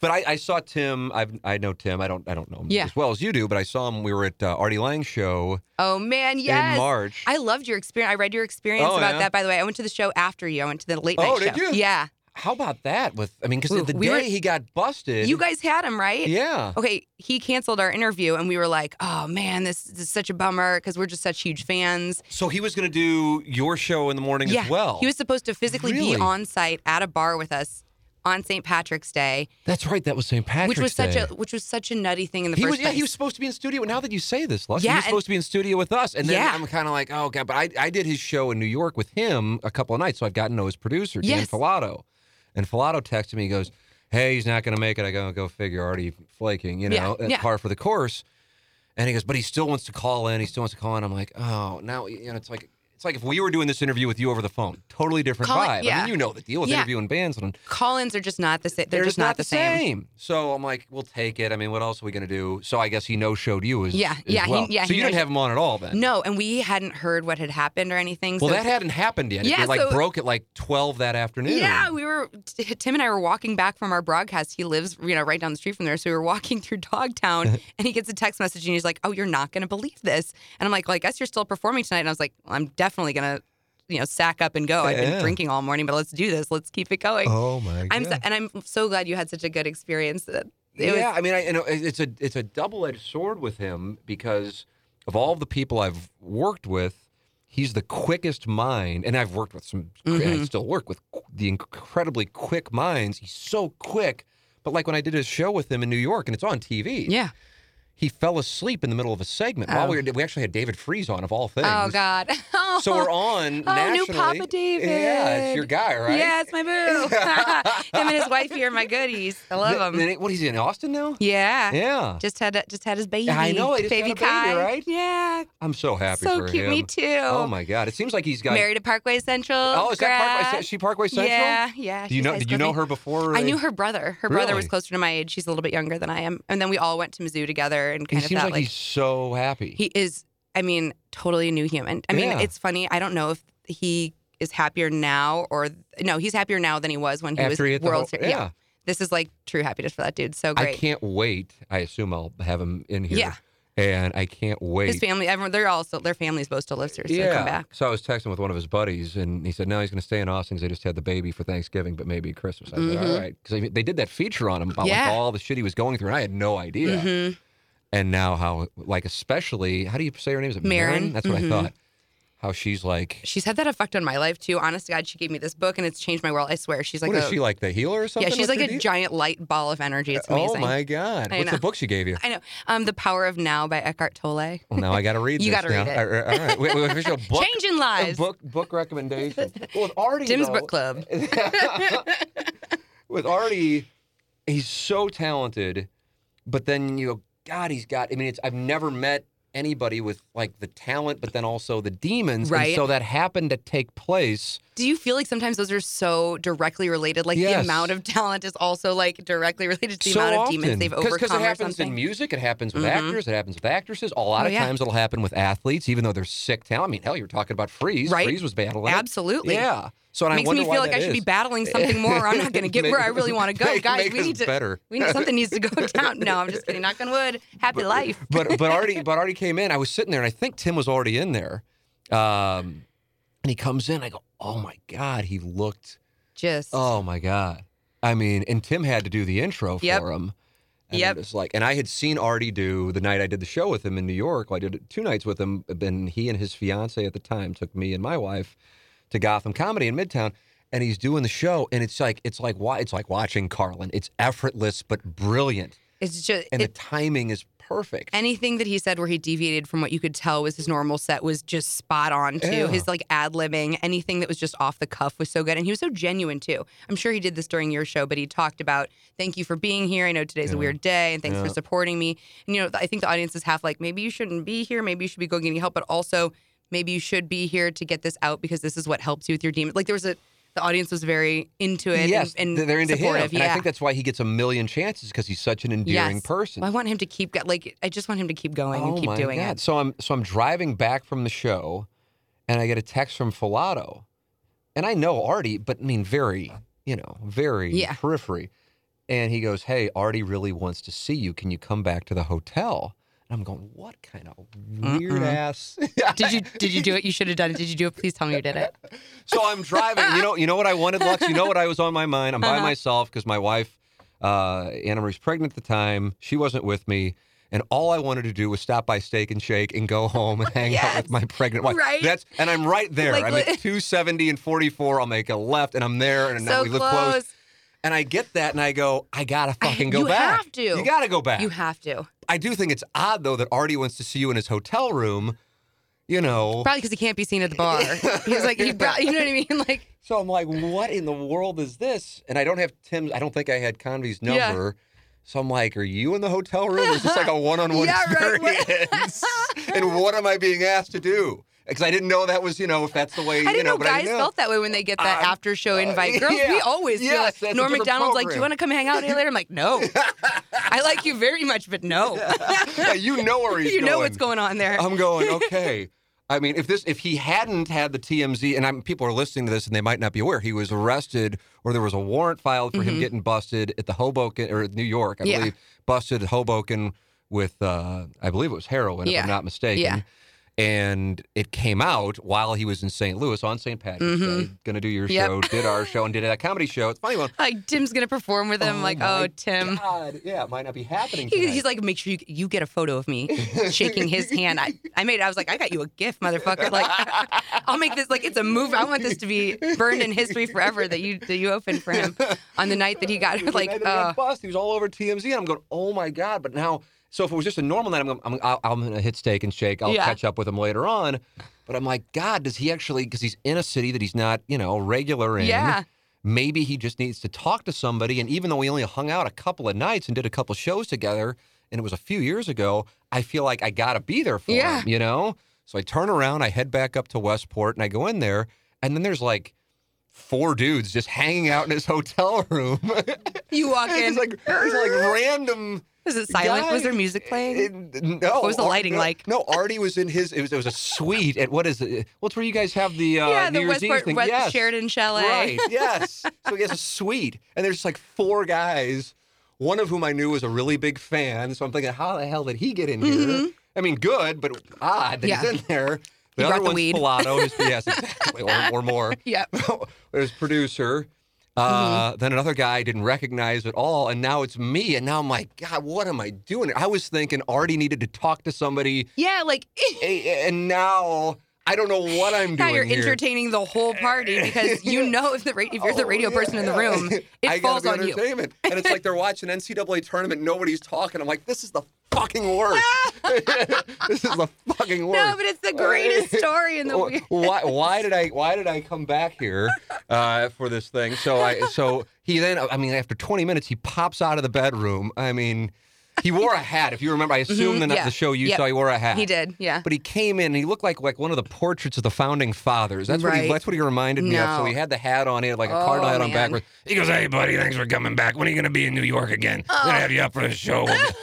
But I, I saw Tim. I've, I know Tim. I don't. I don't know him Yeah. as well as you do. But I saw him. We were at uh, Artie Lange show Oh man, yes. in March. I loved your experience. I read your experience Oh, about yeah? that. By the way, I went to the show after you. I went to the late night Oh, show. did you? Yeah. How about that? With I mean, because the we day were- he got busted, You guys had him, right? yeah. Okay, he canceled our interview, and we were like, "Oh man, this, this is such a bummer because we're just such huge fans." So he was going to do your show in the morning yeah, as well. he was supposed to physically Really? be on site at a bar with us on St. Patrick's Day, That's right. That was St. Patrick's Day. which was such a which was such a nutty thing in the He first was, yeah, place. he was supposed to be in studio. Now that you say this, Les, Yeah, he was supposed to be in studio with us. And then Yeah. I'm kind of like, oh, God. But I, I did his show in New York with him a couple of nights. So I've gotten to know his producer, Dan Yes. Filato. And Filato texted me, he goes, hey, he's not going to make it. I go, go figure, already flaking, you know, that's yeah. par for the course. And he goes, but he still wants to call in. He still wants to call in. I'm like, oh, now, you know, it's like, it's like if we were doing this interview with you over the phone, totally different Call vibe. I mean, you know the deal with Yeah. interviewing bands. And Call-ins are just not the same. They're, just not, the same. So I'm like, we'll take it. I mean, what else are we going to do? So I guess he no showed you as, Yeah, as yeah, he- well. yeah, So he you didn't have him on at all then? No, and we hadn't heard what had happened or anything. Well, so that hadn't happened yet. Yeah, it like so- broke at like 12 that afternoon. Yeah, we were T- Tim and I were walking back from our broadcast. He lives, you know, right down the street from there. So we were walking (laughs) through Dogtown, (laughs) and he gets a text message, and he's like, "Oh, you're not going to believe this." And I'm like, "Well, I guess you're still performing tonight." And I was like, well, "I'm definitely going to, you know, sack up and go. I've been Yeah. drinking all morning, but let's do this. Let's keep it going." Oh my god. I'm so, and I'm so glad you had such a good experience. It yeah, was, I mean, I, you know, it's a it's a double edged sword with him because of all the people I've worked with, he's the quickest mind, and I've worked with some. I Mhm. still work with the incredibly quick minds. He's so quick, but like when I did a show with him in New York, and it's on TV. yeah, he fell asleep in the middle of a segment while we oh. were. We actually had David Freese on, of all oh, things. Oh God. (laughs) So we're on Oh, new. Papa David. Yeah, it's your guy, right? Yeah, it's my boo. (laughs) (laughs) Him and his wife here are my goodies. I love Th- them. it- What is he in Austin now? Yeah. Yeah. Just had just had his baby. I know, he just baby a baby, Kai. right? Yeah. I'm so happy So cute. him. Me too. Oh my God! It seems like he's got. Married at Parkway Central. Oh, is that Parkway? grad. Is she Parkway Central? Yeah, yeah. Do you know? Did you know her before? I knew her brother. Her brother was closer to my age. She's a little bit younger than I am. And then we all went to Mizzou together and He kind of seems that like, he's so happy. he is I mean, totally a new human. I mean, Yeah. it's funny. I don't know if he is happier now or no, he's happier now than he was when he After was he hit the World Series. yeah. This is like true happiness for that dude. So I great. can't wait. I assume I'll have him in here. Yeah. And I can't wait. His family, everyone, they're all still, their family's both still live here, so yeah. come back. So I was texting with one of his buddies, and he said, "No, he's going to stay in Austin because they just had the baby for Thanksgiving, but maybe Christmas." I said, "All right," because they did that feature on him about like, Mm-hmm. All the shit he was going through, and I had no idea. Mhm. And now how, like, especially, how do you say her name? Is it Marin. That's what Mhm. I thought. How she's like. She's had that effect on my life too. Honest to God, she gave me this book and it's changed my world. I swear. She's like what a, is she like the healer or something? yeah, she's like a giant light ball of energy. It's amazing. Oh my god! I What's know. the book she gave you? I know. Um, The Power of Now by Eckhart Tolle. Well, now I got to read (laughs) You this gotta now. read it. All right, all right. Wait, wait, official book. Changing lives. book book recommendation. (laughs) Well, with Artie, Tim's though- book club. (laughs) with Artie, he's so talented, but then you God, he's got. I mean, it's I've never met anybody with like the talent, but then also the demons. Right. And so that happened to take place. Do you feel like sometimes those are so directly related? Like Yes. the amount of talent is also like directly related to the so amount of often. demons they've overcome Because it happens in music, it happens with Mhm. actors, it happens with actresses. A lot Oh, of yeah. times it'll happen with athletes, even though they're sick talent. I mean, hell, you're talking about Freese. Right. Freese was battling. Absolutely. Yeah. So and I Makes me feel like I should be battling something more. or I'm not going (laughs) to get Make- where I really want to go, make- guys. make we need to. better. We need something needs to go (laughs) down. No, I'm just kidding. Knock on wood. Happy life. but but (laughs) already but already came in. I was sitting there, and I think Tim was already in there. Um, and he comes in. I go, oh my god, he looked. Just Oh my god. I mean, and Tim had to do the intro for him. And Yep. It was like, and I had seen Artie do the night I did the show with him in New York. Well, I did it two nights with him. And he and his fiance at the time took me and my wife to Gotham Comedy in Midtown. And he's doing the show, and it's like it's like why it's like watching Carlin. It's effortless but brilliant, it's just and it, the timing is perfect. anything that he said where he deviated from what you could tell was his normal set was just spot on too. Yeah. His like ad libbing, anything that was just off the cuff was so good, and he was so genuine too. I'm sure he did this during your show, but he talked about thank you for being here. I know today's a weird day, and thanks Yeah. for supporting me. And you know, I think the audience is half like maybe you shouldn't be here, maybe you should be going getting help, but also maybe you should be here to get this out because this is what helps you with your demons. Like there was a the audience was very into it yes, and, and they're into supportive. him, yeah. and I think that's why he gets a million chances because he's such an endearing Yes. person. Well, I want him to keep like I just want him to keep going and oh keep my doing God. it. So I'm so I'm driving back from the show, and I get a text from Filato, and I know Artie, but I mean very, you know, very Yeah. periphery. And he goes, "Hey, Artie really wants to see you. Can you come back to the hotel?" And I'm going, "What kind of weird Mm-mm. ass?" (laughs) Did you did you do it? You should have done it. Did you do it? Please tell me you did it. So I'm driving. You know, you know what I wanted, Lux. You know what I was on my mind. I'm by Uh-huh. myself because my wife, uh, Anna Marie's pregnant at the time. She wasn't with me, and all I wanted to do was stop by Steak and Shake and go home and (laughs) hang out with my pregnant wife. Right. That's and I'm right there. Like, I'm at 270 and 44. I'll make a left, and I'm there, and now So we live close. close. And I get that, and I go, I gotta fucking go you back. You have to. You gotta go back. You have to. I do think it's odd though that Artie wants to see you in his hotel room. You know, Probably because he can't be seen at the bar. He's like, he, brought- you know what I mean? (laughs) Like, So I'm like, what in the world is this? And I don't have Tim's. I don't think I had Convy's Yeah. number. So I'm like, are you in the hotel room? Or is this like a (laughs) one-on-one Yeah, right. experience? (laughs) and what am I being asked to do? Because I didn't know that was, you know, if that's the way, I you didn't know, know but I guys didn't know. felt that way when they get that Um, after show uh, invite. (laughs) Girls, yeah. we always feel Yes, like that's Norm Macdonald's like, do you want to come hang out here later? I'm like, no. (laughs) I like you very much, but no. (laughs) Yeah, you know where he's you know what's going on there. I'm going, okay. I mean, if this, if he hadn't had the TMZ, and I'm, people are listening to this and they might not be aware, he was arrested or there was a warrant filed for him Mhm. getting busted at the Hoboken or New York, I Yeah. believe, busted at Hoboken with, uh, I believe it was heroin, if I'm not mistaken. Yeah. And it came out while he was in St. Louis on St. Patrick's Mhm. Day, going to do your Yep. show, did our show, and did that comedy show. It's funny one. like, Tim's going to perform with him. like, oh, Tim. God. Yeah, it might not be happening. He, he's like, make sure you, you get a photo of me (laughs) shaking his hand. I, I made, I was like, I got you a gift, motherfucker. Like, (laughs) I'll make this like it's a move. I want this to be burned in history forever that you that you opened for him on the night that he got (laughs) like, he uh, got busted, he was all over TMZ, and I'm going, oh my god! But now So if it was just a normal night, I'm, I'm, I'll- I'm to hit steak and shake. I'll Yeah. catch up with him later on. But I'm like, God, does he actually? Because he's in a city that he's not, you know, regular in. Yeah. Maybe he just needs to talk to somebody. And even though we only hung out a couple of nights and did a couple shows together, and it was a few years ago, I feel like I got to be there for Yeah. him. You know. So I turn around, I head back up to Westport, and I go in there, and then there's like four dudes just hanging out in his (laughs) hotel room. You walk (laughs) in. it's like it's like random. Was it silent? guy. Was there music playing? It- no. What was the Ar- lighting no, like? No, Artie was in his. It was, it was a suite at what is it? What's where you guys have the uh, yeah, New the Year's Eve Westport thing? West yes. Sheraton Chalet. Right. (laughs) Yes. so he has a suite, and there's like four guys. One of whom I knew was a really big fan. So I'm thinking, how the hell did he get in here? I mean, good, but odd that Mm-hmm. Yeah. he's in there. The He other the one's his, (laughs) yes, exactly, or, or more. Yep. (laughs) There's producer. Uh, Then another guy I didn't recognize at all, and now it's me. And now I'm like, God, what am I doing? I was thinking Artie needed to talk to somebody, Yeah, like (laughs) and now I don't know what I'm doing. now you're here. entertaining the whole party because you (laughs) know if the ra- if you're the Oh, radio person in the yeah. room, (laughs) I it falls gotta on you. and it's like they're watching NCAA tournament, nobody's talking. I'm like, this is the fucking worst. (laughs) this is the fucking worst. No, but it's the greatest story in the. world. why why did I why did I come back here uh, for this thing? So I so he then I mean after 20 minutes he pops out of the bedroom. I mean he wore a hat. If you remember, I assume the, Mm-hmm. yeah. the show you Yep. saw he wore a hat. He did, yeah. But he came in and he looked like like one of the portraits of the founding fathers. That's what he that's what he reminded me of. So he had the hat on, he had like a Oh, cardinal hat on backwards. He goes, "Hey buddy, thanks for coming back. When are you going to be in New York again? We're Oh. going to have you up for the show. We'll get,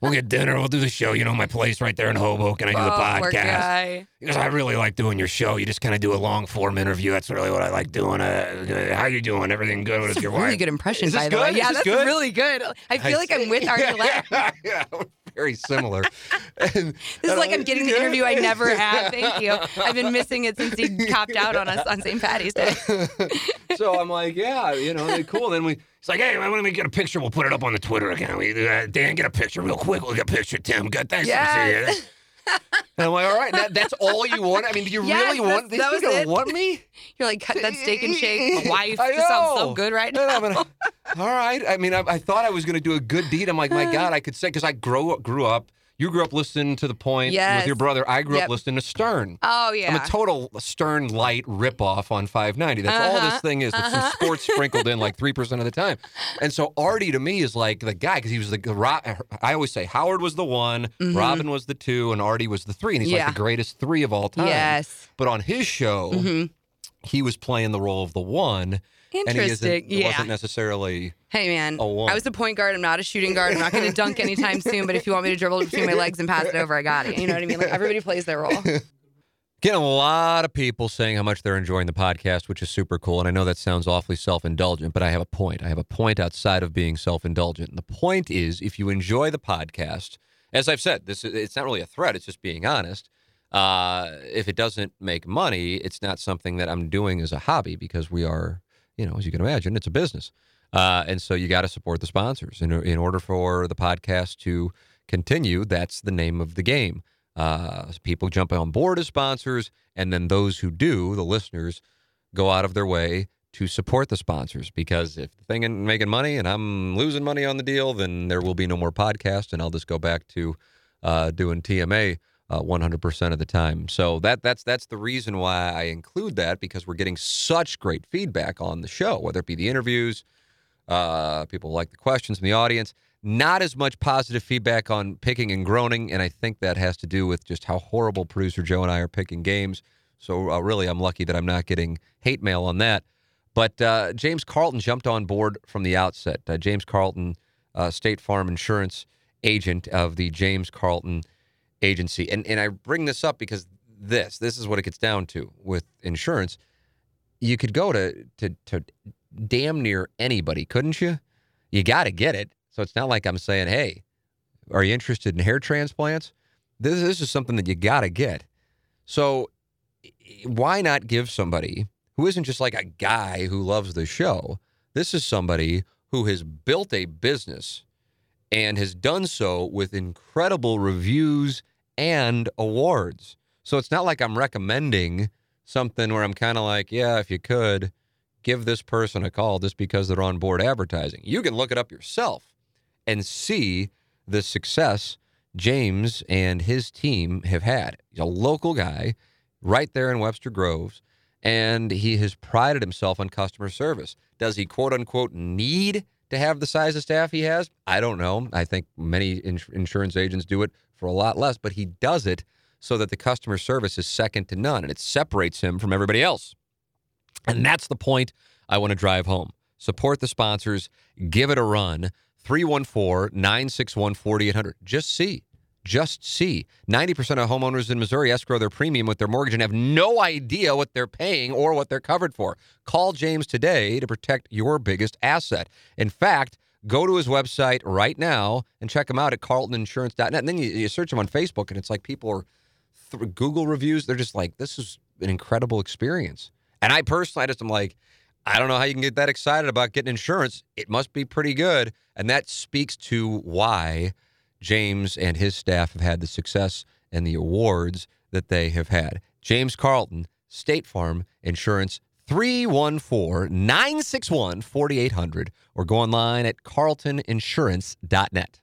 we'll get dinner. We'll do the show. You know my place right there in Hoboken. I do the Oh, poor podcast." Because I really like doing your show. You just kind of do a long form interview. That's really what I like doing. Uh, uh, how you doing? Everything good with your really wife? good impression, Is this by the way. good? Yeah, Is this that's good? really good. I feel like I'm with Artie Lange. yeah, (laughs) yeah, very similar. (laughs) And- This is like I- I'm getting the interview I never (laughs) had. Thank you. I've been missing it since he copped out on us on St. Patty's Day. so I'm like, yeah, you know, cool. Then we, he's like, hey, why don't we get a picture? We'll put it up on the Twitter account. We, uh, Dan, get a picture real quick. We'll get a picture, Tim. Good, thanks. Yes. And I'm like, all right, that, that's all you want? I mean, do you Yes, really want? Was people it. want me? (laughs) You're like, cut that steak and shake. (laughs) I just sounds so good right No, now. I- all right. I mean, I, I thought I was going to do a good deed. I'm like, my (laughs) God, I could say because I grew up, grew up. You grew up listening to the point with your brother. I grew up listening to Stern. Oh yeah. I'm a total Stern light ripoff on 590. That's all this Uh-huh. thing is. With some sports (laughs) sprinkled in like 3% of the time. And so Artie to me is like the guy because he was the, I always say Howard was the one, Robin was the two, and Artie was the three. And he's Mm-hmm. Yeah. like the greatest three of all time. Yes. Mm-hmm. But on his show, he was playing the role of the one. And he Interesting. Yeah. wasn't necessarily. Hey man. I was a point guard. I'm not a shooting guard. I'm not going to dunk anytime (laughs) soon. But if you want me to dribble between my legs and pass it over, I got it. You know what I mean? Like everybody plays their role. (laughs) Getting a lot of people saying how much they're enjoying the podcast, which is super cool. And I know that sounds awfully self indulgent, but I have a point. I have a point outside of being self indulgent. And the point is if you enjoy the podcast, as I've said, this is, it's not really a threat, it's just being honest. Uh, if it doesn't make money, it's not something that I'm doing as a hobby because we are, you know, as you can imagine, it's a business. Uh, and so you got to support the sponsors. In, in order for the podcast to continue, that's the name of the game. Uh, people jump on board as sponsors, and then those who do, the listeners, go out of their way to support the sponsors. Because if the thing isn't making money and I'm losing money on the deal, then there will be no more podcast, and I'll just go back to uh, doing TMA uh, 100% of the time. So that that's that's the reason why I include that because we're getting such great feedback on the show, whether it be the interviews, uh, people like the questions from the audience. Not as much positive feedback on picking and groaning, and I think that has to do with just how horrible producer Joe and I are picking games. So uh, really, I'm lucky that I'm not getting hate mail on that. But uh, James Carlton jumped on board from the outset. Uh, James Carlton, uh, State Farm Insurance agent of the James Carlton Agency, and and I bring this up because this this is what it gets down to with insurance. You could go to to to damn near anybody, couldn't you? You got to get it. So it's not like I'm saying, hey, are you interested in hair transplants? This, this is something that you got to get. So why not give somebody who isn't just like a guy who loves the show? This is somebody who has built a business and has done so with incredible reviews and awards. So it's not like I'm recommending something where I'm kind of like, yeah, if you could, give this person a call just because they're on board advertising. You can look it up yourself and see the success James and his team have had. He's a local guy right there in Webster Groves, and he has prided himself on customer service. Does he quote unquote need to have the size of staff he has? I don't know. I think many ins- insurance agents do it for a lot less, but he does it so that the customer service is second to none and it separates him from everybody else. And that's the point I want to drive home. Support the sponsors, give it a run. 314 961 4800. Just see. Just see. 90% of homeowners in Missouri escrow their premium with their mortgage and have no idea what they're paying or what they're covered for. Call James today to protect your biggest asset. In fact, go to his website right now and check him out at carltoninsurance.net. And then you, you search him on Facebook, and it's like people are th- Google reviews. They're just like, this is an incredible experience. And I personally, I just am like, I don't know how you can get that excited about getting insurance. It must be pretty good. And that speaks to why James and his staff have had the success and the awards that they have had. James Carlton, State Farm Insurance, 314 961 4800, or go online at carltoninsurance.net.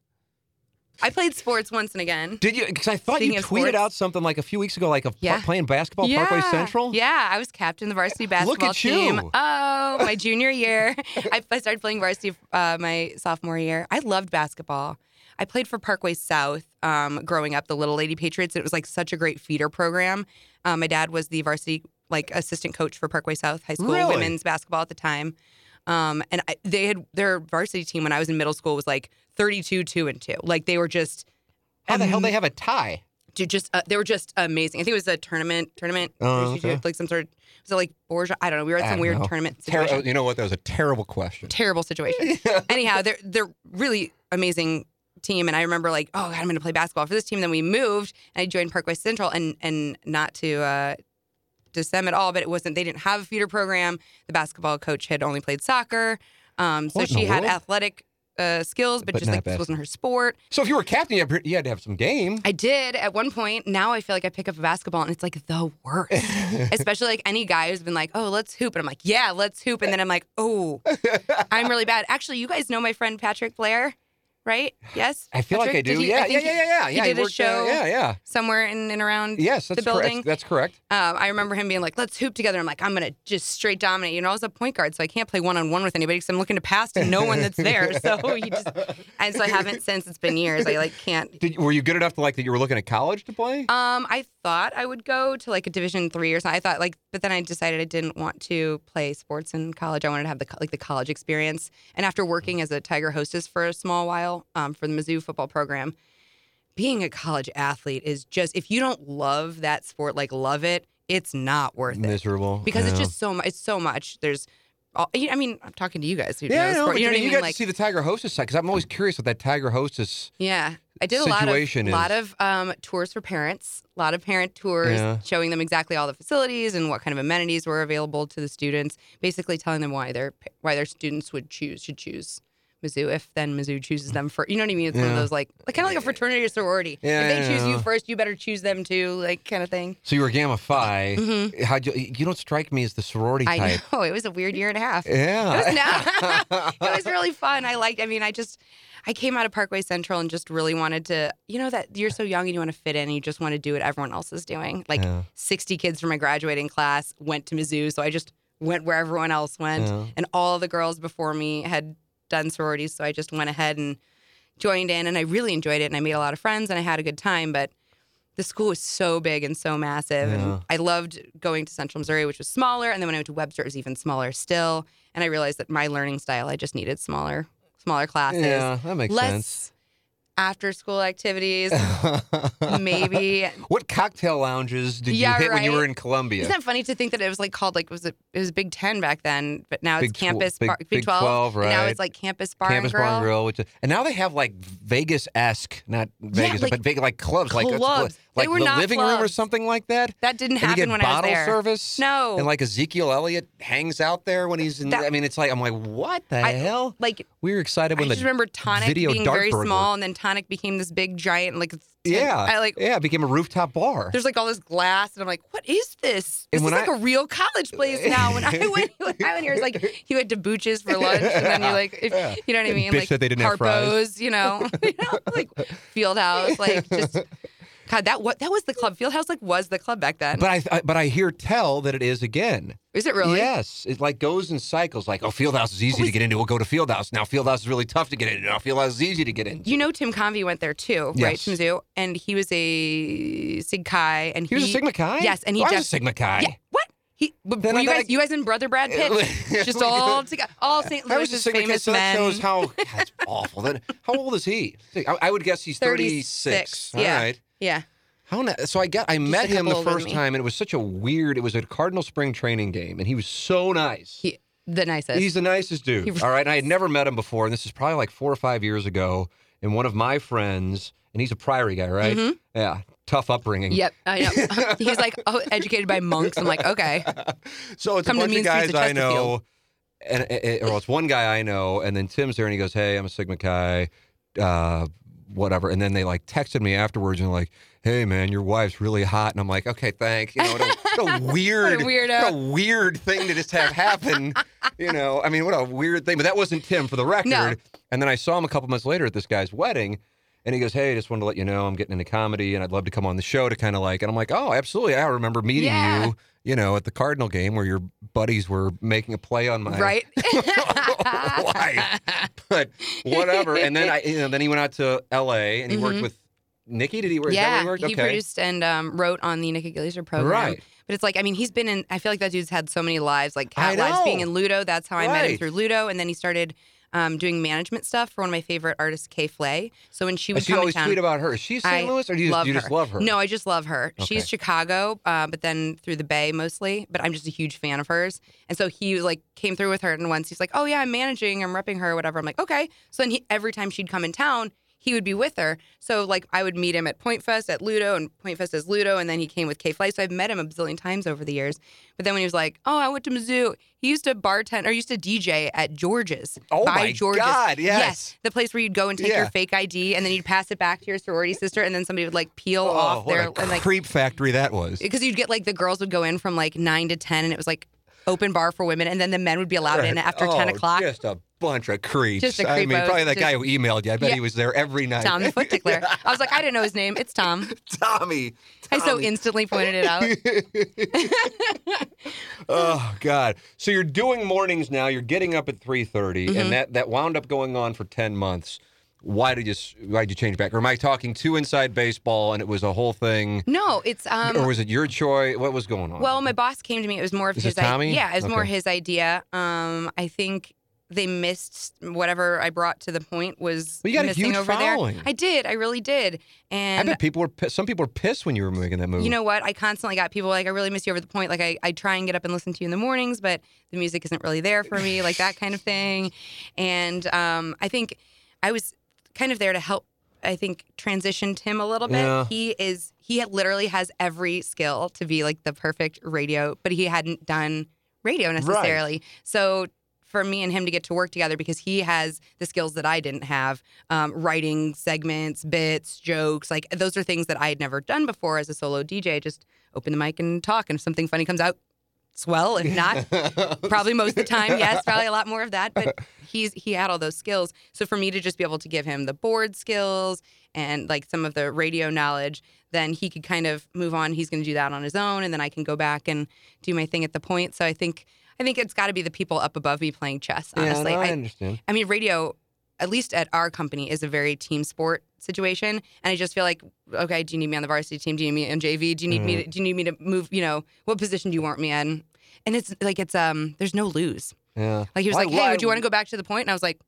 I played sports once and again. Did you? Because I thought Speaking you tweeted sports- out something like a few weeks ago, like a Yeah. playing basketball, Parkway Central. Yeah, I was captain of the varsity basketball at team. you. Oh, my junior year. (laughs) I, I started playing varsity uh, my sophomore year. I loved basketball. I played for Parkway South um, growing up, the Little Lady Patriots. It was like such a great feeder program. Um, my dad was the varsity like assistant coach for Parkway South High School Really? women's basketball at the time. Um, and I, they had their varsity team when I was in middle school was like 32 2 and 2. Like they were just How the hell they have a tie? dude, just uh, they were just amazing. I think it was a tournament, tournament, Oh, okay. like some sort of was it like Borgia? I don't know. We were at some weird know. tournament Ter- you know what? That was a terrible question. Terrible situation. (laughs) Anyhow, they're they're really amazing team, and I remember like, oh, God, I'm going to play basketball for this team. Then we moved, and I joined Parkway Central, and and not to. Uh, diss them at all, but it wasn't. They didn't have a feeder program. The basketball coach had only played soccer, um, so What in the she had world? athletic uh, skills, but, But just not like this wasn't her sport. So if you were a captain, you had, you had to have some game. I did at one point. Now I feel like I pick up a basketball and it's like the worst. (laughs) Especially like any guy who's been like, oh, let's hoop. And I'm like, yeah, let's hoop. And then I'm like, oh, (laughs) I'm really bad. Actually, you guys know my friend Patrick Blair, right? Yes? I feel like I do. He- yeah, I yeah, yeah, yeah, yeah. He yeah, did a worked, uh, show yeah, yeah. somewhere in and around Yes, that's the building. correct. That's correct. Um, I remember him being like, let's hoop together. I'm like, I'm to just straight dominate. You know, I was a point guard, so I can't play one on one with anybody because I'm looking to pass to no one that's there. So (laughs) you just, and so I haven't since. It's been years. I like can't Did, were you good enough to like that you were looking at college to play? Um, I thought I would go to like a Division three or something. I thought like, but then I decided I didn't want to play sports in college. I wanted to have the like the college experience. And after working as a Tiger hostess for a small while um, for the Mizzou football program, being a college athlete is just if you don't love that sport, like love it, it's not worth it Miserable. because it's just so much. It's so much. There's, I mean, I'm talking to you guys. Who Yeah, know I know. but You know I you mean? got Like, to see the Tiger Hostess side because I'm always curious what that Tiger Hostess. Yeah. I did a lot of situation lot of um, tours for parents, a lot of parent tours, Yeah. showing them exactly all the facilities and what kind of amenities were available to the students. Basically, telling them why their why their students would choose should choose Mizzou if then Mizzou chooses them for you know what I mean. It's one of those like, like kind of like a fraternity or sorority. Yeah, if they choose yeah. you first, you better choose them too, like kind of thing. So you were Gamma Phi. How'd you? You don't strike me as the sorority Mm-hmm. I type. know it was a weird year and a half. Yeah. It was (laughs) not. (laughs) it was really fun. I liked. I mean, I just I came out of Parkway Central and just really wanted to. You know that you're so young and you want to fit in. and You just want to do what everyone else is doing. Like Yeah. 60 kids from my graduating class went to Mizzou, so I just went where everyone else went. Yeah. And all the girls before me had done sororities, so I just went ahead and joined in, and I really enjoyed it. And I made a lot of friends, and I had a good time. But the school was so big and so massive. Yeah. And I loved going to Central Missouri, which was smaller. And then when I went to Webster, it was even smaller still. And I realized that my learning style, I just needed smaller, smaller classes. Yeah, that makes less sense. After school activities, (laughs) maybe. What cocktail lounges did Yeah, you hit when you were in Columbia? Isn't that funny to think that it was like called like was it it was Big Ten back then, but now Big it's campus Big- bar, Big 12, 12, and now it's like campus bar Campus and grill. Bar and Grill, which is, and now they have like Vegas esque, not Vegas, like but Vegas like clubs, like clubs. Like the living room or something like that. That didn't And happen when I was there. bottle service. No. and like Ezekiel Elliott hangs out there when he's in. That- I mean, it's like I'm like, what the I- hell? Like We we were excited I when the just remember Tonic video being very burglar- small, and then Tonic became this big giant, like yeah, I like. yeah, it became a rooftop bar. There's like all this glass, and I'm like, what is this? This is like a real college place now. When I (laughs) went, when I went here, it's like you went to Booch's for lunch, and then you're like, if, Yeah. you know what I mean? Bitch like that they didn't have fries. Harpo's, you know, (laughs) you know, like Fieldhouse, like just. God, that what that was the club. Fieldhouse like was the club back then. but I, I but I hear tell that it is again. is it really? Yes, it like goes in cycles. Like, oh, Fieldhouse is easy to get into. We'll go to Fieldhouse. Now Fieldhouse is really tough to get into. Now Fieldhouse is easy to get into. You know Tim Convy went there too, right? Tim Zoo, and he was a Sig Chi, and he was a Sigma Chi. Yes, and he oh, I was a Sigma Chi. Yeah, what? He, but Then were you guys, I- you guys and brother Brad (laughs) Pitt, just all together, all St. I was a Louis's famous so that shows how (laughs) that's awful. Then how old is he? I, I would guess he's thirty six. All yeah. right. Yeah. How na- so I got I met a him couple the older than first me. time and it was such a weird. It was a Cardinal spring training game and he was so nice. He, the nicest. He's the nicest dude. He really all right. And I had never met him before, and this is probably like four or five years ago. And one of my friends, and he's a Priory guy, right? Mm-hmm. Yeah, tough upbringing. Yep, I know. (laughs) He's like oh, educated by monks. I'm like, okay. (laughs) So it's Come a to bunch Mean of guys of I know, Chesterfield. and it, or it's one guy I know, and then Tim's there, and he goes, "Hey, I'm a Sigma Chi, uh, whatever." And then they like texted me afterwards, and like, "Hey, man, your wife's really hot," and I'm like, "Okay, thanks." You know, what a, (laughs) what a weird, weirdo. what a weird thing to just have happen. you know, I mean, what a weird thing. But that wasn't Tim, for the record. No. And then I saw him a couple months later at this guy's wedding. And he goes, Hey, I just wanted to let you know I'm getting into comedy and I'd love to come on the show to kind of like. And I'm like, Oh, absolutely. I remember meeting Yeah. you, you know, at the Cardinal game where your buddies were making a play on my (laughs) Right. (laughs) wife. But whatever. And then I, you know, then he went out to L.A. and he worked Mhm. with Nikki. Did he work? is that where yeah, he worked? he produced and um, wrote on the Nikki Glazer program. Right. But it's like, I mean, he's been in. I feel like that dude's had so many lives, like cat lives, being in Ludo. That's how I met him through Ludo, and then he started um, doing management stuff for one of my favorite artists, K.Flay. So when she would come always town, tweet about her. Is she St. I Louis or do you, love you her. just love her? No, I just love her. Okay. She's Chicago, uh, but then through the Bay mostly. But I'm just a huge fan of hers. And so he like came through with her, and once he's like, "Oh yeah, I'm managing, I'm repping her, whatever." I'm like, "Okay." So then he, every time she'd come in town, he would be with her. So like I would meet him at Point Fest at Ludo, and Point Fest is Ludo, and then he came with K.Flay. So I've met him a bazillion times over the years. But then when he was like, "Oh, I went to Mizzou," he used to bartend or used to DJ at George's. Oh by my George's. God, yes. the place where you'd go and take Yeah. your fake ID, and then you'd pass it back to your sorority sister, and then somebody would like peel Oh, off what their a and like creep factory that was. because you'd get like the girls would go in from like nine to ten, and it was like open bar for women, and then the men would be allowed in Right. after Oh, ten o'clock. Just a bunch of creeps. Just a I mean, probably that just- guy who emailed you. I bet Yeah. he was there every night. Tom the foot tickler. (laughs) I was like, I didn't know his name. It's Tom. (laughs) Tommy. I so instantly pointed it out. (laughs) oh God! So you're doing mornings now. You're getting up at three Mm-hmm. and that that wound up going on for ten months. Why did you Why did you change back? Or am I talking to inside baseball and it was a whole thing? No, it's um. or was it your choice? What was going on? Well, my boss came to me. It was more of Is his Tommy? idea. Yeah, it was more his idea. Um, I think they missed whatever I brought to the point was Well, you got a missing huge over following. there. I did. I really did. And I bet people were. pi- Some people were pissed when you were making that movie. You know what? I constantly got people like, I really miss you over the point. Like, I, I try and get up and listen to you in the mornings, but the music isn't really there for me, like that kind of thing. And um, I think I was kind of there to help, I think, transitioned him a little bit. Yeah. He is, he literally has every skill to be like the perfect radio, but he hadn't done radio necessarily. So, for me and him to get to work together because he has the skills that I didn't have um, writing segments, bits, jokes. Like those are things that I had never done before as a solo DJ. Just open the mic and talk, and if something funny comes out, swell. If not, (laughs) probably most of the time, yes, probably a lot more of that. But he's he had all those skills. So for me to just be able to give him the board skills and like some of the radio knowledge, then he could kind of move on. He's going to do that on his own, and then I can go back and do my thing at the point. So I think I think it's got to be the people up above me playing chess. Yeah, Honestly, no, I I, understand. I mean, radio, at least at our company, is a very team sport situation, and I just feel like, okay, do you need me on the varsity team? Do you need me on JV? Do you need me? To, do you need me to move? You know, what position do you want me in? And it's like it's um, there's no lose. Yeah. Like he was Why- like, hey, why- would you want to go back to the point? And I was like,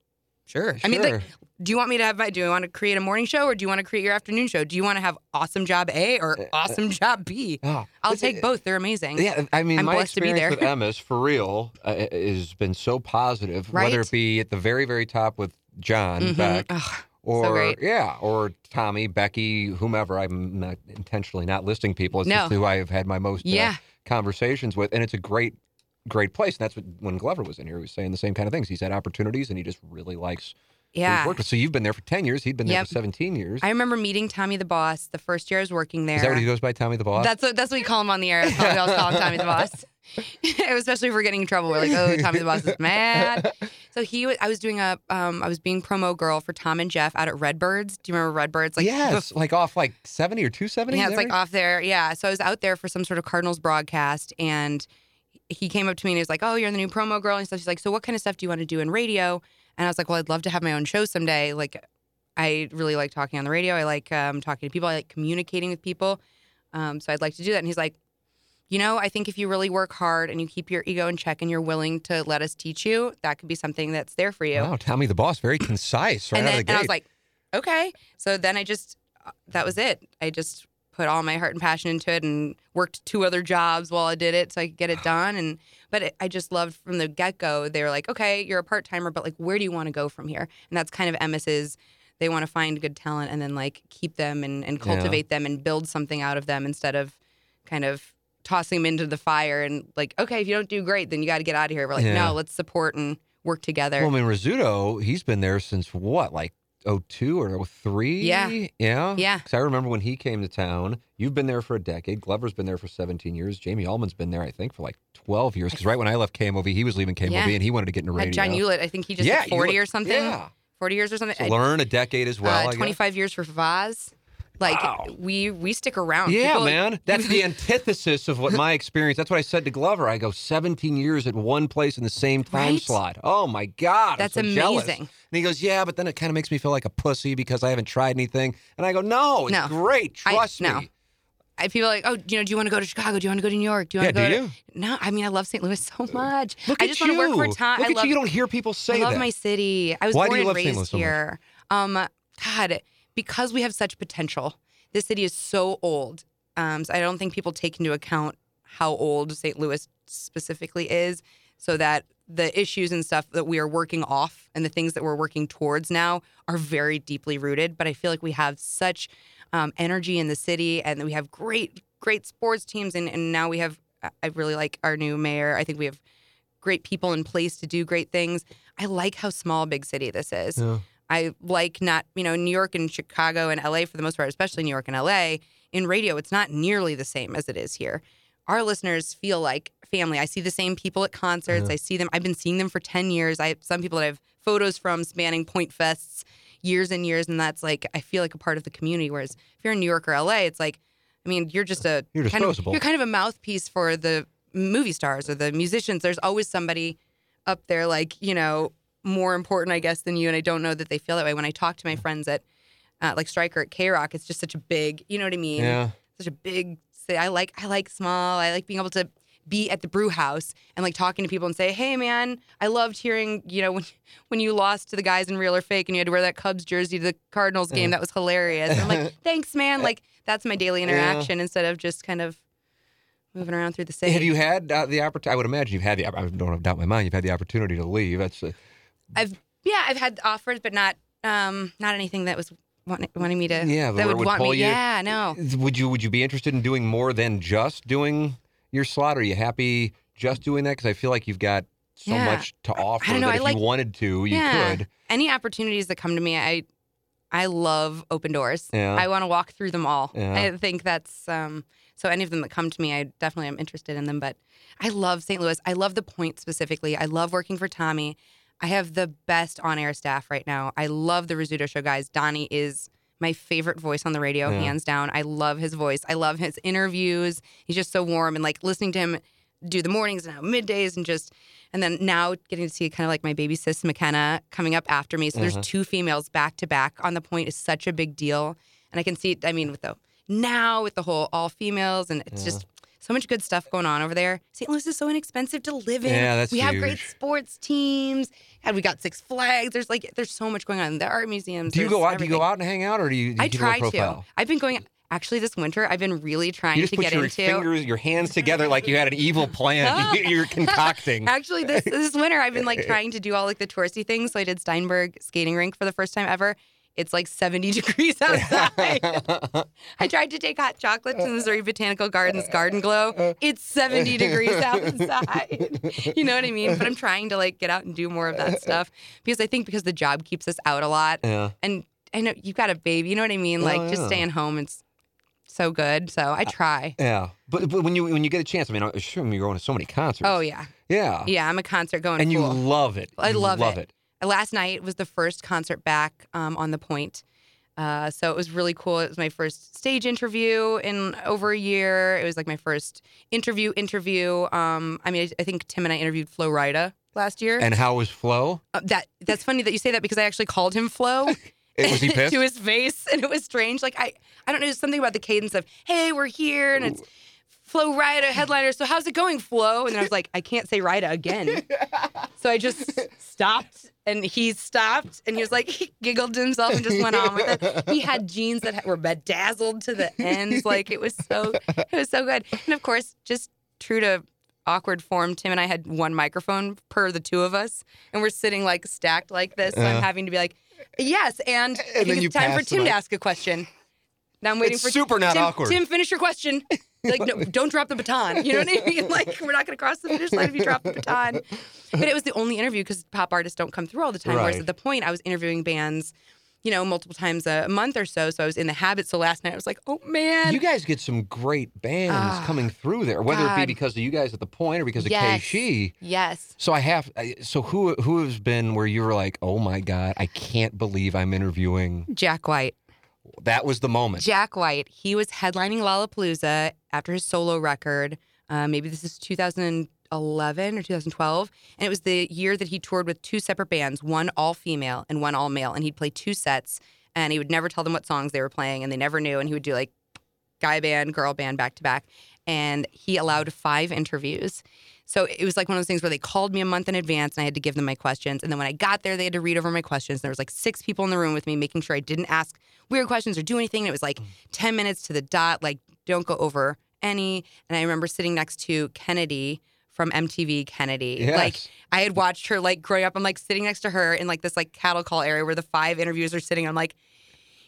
sure. I mean, like, do you want me to have my? Do you want to create a morning show or do you want to create your afternoon show? Do you want to have awesome job A or awesome job B? Oh, I'll take it- both. They're amazing. Yeah, I mean, I'm my blessed to be experience there. with Emmis, for real, uh, has been so positive. Right? Whether it be at the very, very top with John Mhm. Beck, Ugh, or great. yeah, or Tommy, Becky, whomever. I'm not intentionally not listing people. It's No. just who I have had my most uh, Yeah. conversations with, and it's a great great place. And that's what when Glover was in here, he was saying the same kind of things. He's had opportunities and he just really likes Yeah. worked with. So you've been there for 10 years. He'd been there Yep. for 17 years. I remember meeting Tommy the boss the first year I was working there. Is that what he goes by, Tommy the Boss? That's what that's what we call him on the air. That's what we always call him Tommy the boss. (laughs) (laughs) Especially if we're getting in trouble. We're like, oh, Tommy the boss is mad. (laughs) So he, was, I was doing a, um, I was being promo girl for Tom and Jeff out at Redbirds. Do you remember Redbirds? Like, yes, like off like 70 or 270. yeah, it's like off there. Yeah. So I was out there for some sort of Cardinals broadcast, and he came up to me and he was like, "Oh, you're the new promo girl and stuff." He's like, "So what kind of stuff do you want to do in radio?" And I was like, "Well, I'd love to have my own show someday. Like, I really like talking on the radio. I like um, talking to people. I like communicating with people. Um, so I'd like to do that." And he's like, "You know, I think if you really work hard and you keep your ego in check and you're willing to let us teach you, that could be something that's there for you." Wow, Tommy the Boss, very concise right and out then of the and I was like, okay. So then I just uh, that was it. I just put all my heart and passion into it and worked two other jobs while I did it so I could get it done. And but it, I just loved from the get go. They were like, okay, you're a part timer, but like, where do you want to go from here? And that's kind of Emmis's. They want to find good talent and then like keep them and, and Yeah. cultivate them and build something out of them instead of kind of tossing them into the fire and like, okay, if you don't do great, then you got to get out of here. We're like, Yeah. no, let's support and work together. well, I mean, Rizzuto, he's been there since what, like 02 or 03? Yeah. Yeah. Yeah. Because I remember when he came to town, you've been there for a decade. Glover's been there for 17 years. Jamie Allman's been there, I think, for like 12 years. Because right when I left KMOV, he was leaving KMOV Yeah. and he wanted to get into radio. Had John Hewlett, I think he just yeah, did 40 Hewlett- or something. Yeah. 40 years or something. So learn a decade as well. Uh, guess. 25 years for Vaz. Like Wow. we we stick around. Yeah, People- man. (laughs) That's the antithesis of what my experience. That's what I said to Glover. I go 17 years at one place in the same time Right? slot. Oh my god, That's so jealous. And he goes, "Yeah, but then it kind of makes me feel like a pussy because I haven't tried anything." And I go, "No, it's No. great. I- Trust no. me." I feel like, oh, you know, do you want to go to Chicago? Do you want to go to New York? Do you Yeah, want to go do to? No, I mean, I love St. Louis so much. Look I at just you. want to work for Tom. Look I at love, you. You don't hear people say I love that. my city. I was Why born and raised so here. Um, God, because we have such potential. This city is so old. Um, so I don't think people take into account how old St. Louis specifically is, so that the issues and stuff that we are working off and the things that we're working towards now are very deeply rooted. But I feel like we have such um, energy in the city, and we have great, great sports teams, and, and now we have. I- really like our new mayor. I think we have great people in place to do great things. I like how small big city this is. Yeah. I like not, you know, New York and Chicago and LA for the most part, especially New York and LA. In radio, it's not nearly the same as it is here. Our listeners feel like family. I see the same people at concerts. I see them. I've been seeing them for 10 years. I have some people that I have photos from spanning Point Fests years and years. And that's like, I feel like a part of the community. Whereas if you're in New York or LA, it's like, I mean, you're just a You're kind of, you're kind of a mouthpiece for the movie stars or the musicians. There's always somebody up there, like, you know, more important, I guess, than you. And I don't know that they feel that way. When I talk to my friends at, uh, like Striker at KROQ, it's just such a big, you know what I mean? Yeah. Such a big I like, I like small. I like being able to be at the brew house and like talking to people and say, "Hey, man, I loved hearing you know (laughs) when when you lost to the guys in Real or Fake and you had to wear that Cubs jersey to the Cardinals game. That was hilarious." And I'm like, (laughs) "Thanks, man." Like that's my daily interaction instead of just kind of moving around through the city. Have you had uh, the opportunity? I would imagine you've had the. I don't have doubt my mind. You've had the opportunity to leave. That's uh, I've yeah, I've had offers, but not um not anything that was want, wanting me to Yeah, that would, would want pull me. you. Yeah, no. Would you would you be interested in doing more than just doing your slot? Are you happy just doing that? Because I feel like you've got so Yeah. much to offer know, that I if like- you wanted to, you yeah. could. Any opportunities that come to me, I I love open doors. Yeah. I want to walk through them all. Yeah. I think that's um so any of them that come to me, I definitely am interested in them. But I love St. Louis. I love the point specifically. I love working for Tommy. I have the best on-air staff right now. I love the Rizzuto Show guys. Donnie is my favorite voice on the radio, Yeah. hands down. I love his voice. I love his interviews. He's just so warm and like listening to him do the mornings and middays and just and then now getting to see kind of like my baby sis McKenna coming up after me. So Uh-huh. there's two females back to back on the point is such a big deal. And I can see I mean with the now with the whole all females and it's just so much good stuff going on over there. St. Louis is so inexpensive to live in. Yeah, that's we have great sports teams. And we got Six Flags. There's like there's so much going on. The art museums. Do you go out? Do you go out and hang out, or do you? Do you I keep a low try to. I've been going actually this winter. I've been really trying You just to put get your into fingers, your hands together like you had an evil plan. (laughs) (laughs) You're concocting. (laughs) Actually, this this winter I've been like trying to do all like the touristy things. So I did Steinberg skating rink for the first time ever. It's like 70 (laughs) degrees (laughs) outside. I tried to take hot chocolate to the Missouri Botanical Gardens Garden Glow. It's 70 degrees (laughs) outside. you know what I mean? But I'm trying to like get out and do more of that stuff because I think because the job keeps us out a lot. Yeah. And I know you've got a baby, you know what I mean? Oh, like Oh, just staying home it's so good. So I uh, try. Yeah. But but when you when you get a chance, I mean, I assume you're going to so many concerts. Oh yeah. Yeah. Yeah, I'm a concert going And you love it. I love, love, love it. Last night was the first concert back um, on the point. Uh, so it was really cool. It was my first stage interview in over a year. It was like my first interview interview. Um, I mean, I, I think Tim and I interviewed Flo Rida last year. And how was Flo? Uh, that that's funny that you say that because I actually called him Flo. (laughs) (laughs) Was he (laughs) pissed? to his face, and it was strange. Like I, I don't know, something about the cadence of "Hey, we're here," and it's Flo Rida headliner. So how's it going, Flo? And then I was like, I can't say Rida again. So I just stopped, and he stopped, and he was like, he giggled to himself and just went on with it. He had jeans that were bedazzled to the ends, like it was so, it was so good. And of course, just true to awkward form, Tim and I had one microphone per the two of us, and we're sitting like stacked like this. So. I'm uh-huh. having to be like, yes, and, I think it's time for Tim to ask a question. Now I'm waiting It's for super not Tim, awkward. Tim, finish your question. Like, no, don't drop the baton. You know what I mean? (laughs) Like, we're not going to cross the finish line if you drop the baton. But it was the only interview because pop artists don't come through all the time. Whereas at the point, I was interviewing bands, you know, multiple times a month or so. So I was in the habit. So last night I was like, oh man, You guys get some great bands Ah, coming through there, whether it be because of you guys at the point or because of Yes. KC. yes. So I have. So who who has been where you were like, oh my god, I can't believe I'm interviewing. Jack White. That was the moment. Jack White. He was headlining Lollapalooza after his solo record. Uh, maybe this is 2011 or 2012. And it was the year that he toured with two separate bands, one all female and one all male. And he'd play two sets and he would never tell them what songs they were playing and they never knew. And he would do like guy band, girl band back to back. And he allowed five interviews. So it was like one of those things where they called me a month in advance and I had to give them my questions. And then when I got there, they had to read over my questions. There was like six people in the room with me, making sure I didn't ask weird questions or do anything. And it was like 10 minutes to the dot, like don't go over any. And I remember sitting next to Kennedy from MTV Kennedy. Yes. Like I had watched her like growing up. I'm like sitting next to her in like this like cattle call area where the five interviews are sitting. I'm like,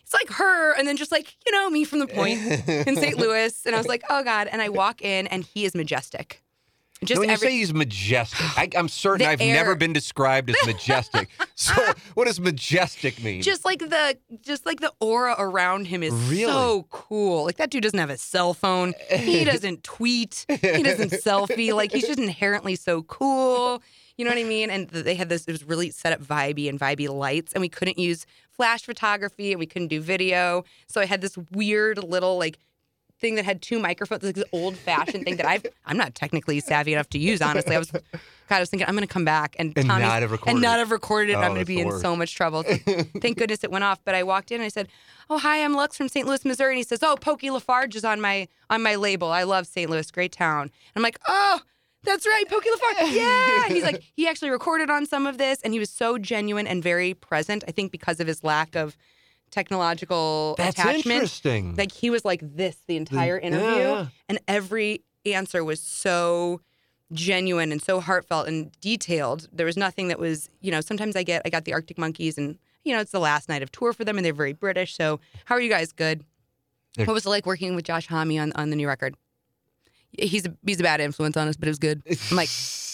it's like her, and then just like you know me from the point in St. (laughs) Louis, and I was like, oh god. And I walk in, and he is majestic. Just when you every, say he's majestic, I, I'm certain I've air. never been described as majestic. (laughs) so what does majestic mean? just like the just like the aura around him is Really? so cool. Like that dude doesn't have a cell phone. He (laughs) doesn't tweet. He doesn't selfie. Like he's just inherently so cool. You know what I mean? And they had this. It was really set up vibey and vibey lights, and we couldn't use flash photography and we couldn't do video. So I had this weird little like thing that had two microphones, like this old fashioned thing that I've (laughs) I'm not technically savvy enough to use. Honestly, I was God, I was thinking I'm going to come back and And Tommy's- not have recorded and not it. have recorded it. Oh, I'm going to be in so much trouble. So thank (laughs) goodness it went off. But I walked in and I said, "Oh hi, I'm Lux from St. Louis, Missouri." And he says, "Oh, Pokey Lafarge is on my on my label. I love St. Louis, great town." And I'm like, "Oh." That's right, Pokey Lafarge. (laughs) Yeah. And he's like, he actually recorded on some of this and he was so genuine and very present. I think because of his lack of technological That's attachment. interesting. Like he was like this the entire yeah, interview, yeah. and every answer was so genuine and so heartfelt and detailed. There was nothing that was, you know. Sometimes I get, I got the Arctic Monkeys, and you know, it's the last night of tour for them, and they're very British. So, how are you guys? Good. They're- what was it like working with Josh Homme on on the new record? He's a he's a bad influence on us, but it was good. I'm like, (laughs)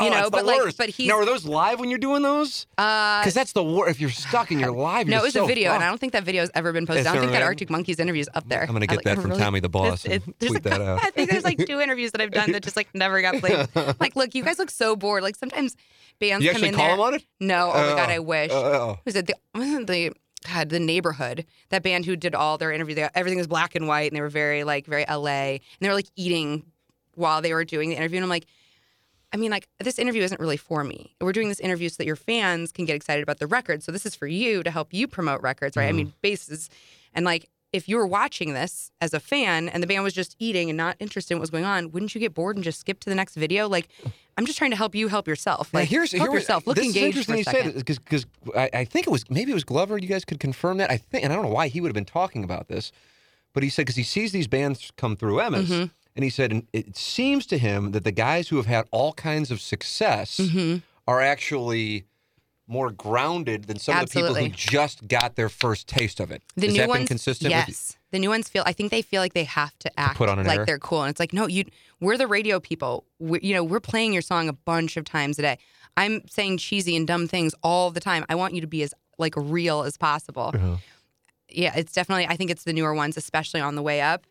oh, you know, that's the but like- worst. but he's- now are those live when you're doing those? uh, Because that's the worst. If you're stuck and you're (laughs) live, no, you're it was so a video, and I don't think that video has ever been posted. Is I don't there think that Arctic Monkeys interview is up there. I'm gonna I get like- that from really- Tommy the Boss It's- and tweet a- that out. I think there's like (laughs) two interviews that I've done that just like never got played. (laughs) like, look, you guys look so bored. Like sometimes bands You come actually in call there. him on it? No, oh my god, Oh. I wish. Oh. was it the wasn't the God, the neighborhood, that band who did all their interview, they, everything was black and white, and they were very like very LA, and they were like eating while they were doing the interview, and I'm like, I mean, like this interview isn't really for me. We're doing this interview so that your fans can get excited about the record. So this is for you to help you promote records, right? I mean, bases, and like if you were watching this as a fan and the band was just eating and not interested in what was going on, wouldn't you get bored and just skip to the next video? Like, I'm just trying to help you help yourself. Now, Like, here's help here was- yourself. Look this is engaged for interesting you second. said because because I, I think it was maybe it was Glover. You guys could confirm that. I think, and I don't know why he would have been talking about this, but he said because he sees these bands come through Emmis, Mm-hmm. And he said and it seems to him that the guys who have had all kinds of success Mm-hmm. are actually more grounded than some of the people who just got their first taste of it. The Has new that ones, been consistent? Yes, the new ones feel. I think they feel like they have to act an like air? they're cool, and it's like, no, you. We're the radio people. we you know, we're playing your song a bunch of times a day. I'm saying cheesy and dumb things all the time. I want you to be as like real as possible. Uh-huh. Yeah, it's definitely. I think it's the newer ones, especially on the way up.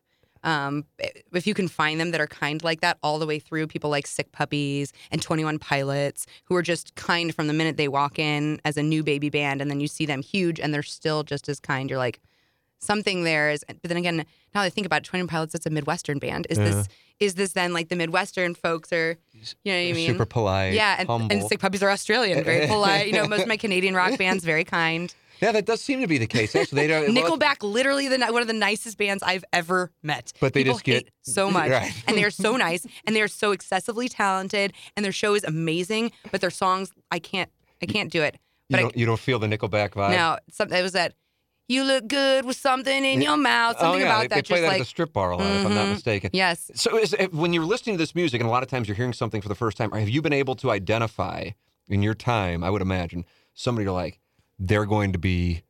Um, if you can find them that are kind like that all the way through, people like Sick Puppies and Twenty One Pilots, who are just kind from the minute they walk in as a new baby band, and then you see them huge and they're still just as kind. You're like, something there is. But then again, now that I think about it, Twenty One Pilots, it's a Midwestern band. Is this is this then like the Midwestern folks are, you know what I mean? Super polite. yeah, and, humble. and Sick Puppies are Australian, very (laughs) polite. You know, most of my Canadian rock bands very kind. Yeah, that does seem to be the case. Actually, they don't. (laughs) Nickelback, literally the one of the nicest bands I've ever met. But they People just get- hate so (laughs) much, Right. and they are so nice, and they are so excessively talented, and their show is amazing. But their songs, I can't, I can't do it. you, But I, don't, you don't feel the Nickelback vibe. now, some, it was that you look good with something in your mouth. oh Something yeah, about they, that, they play just that like at the strip bar a lot, if I'm not Mhm. mistaken. yes, So is, when you're listening to this music, and a lot of times you're hearing something for the first time, have you been able to identify in your time? I would imagine somebody you're like, they're going to be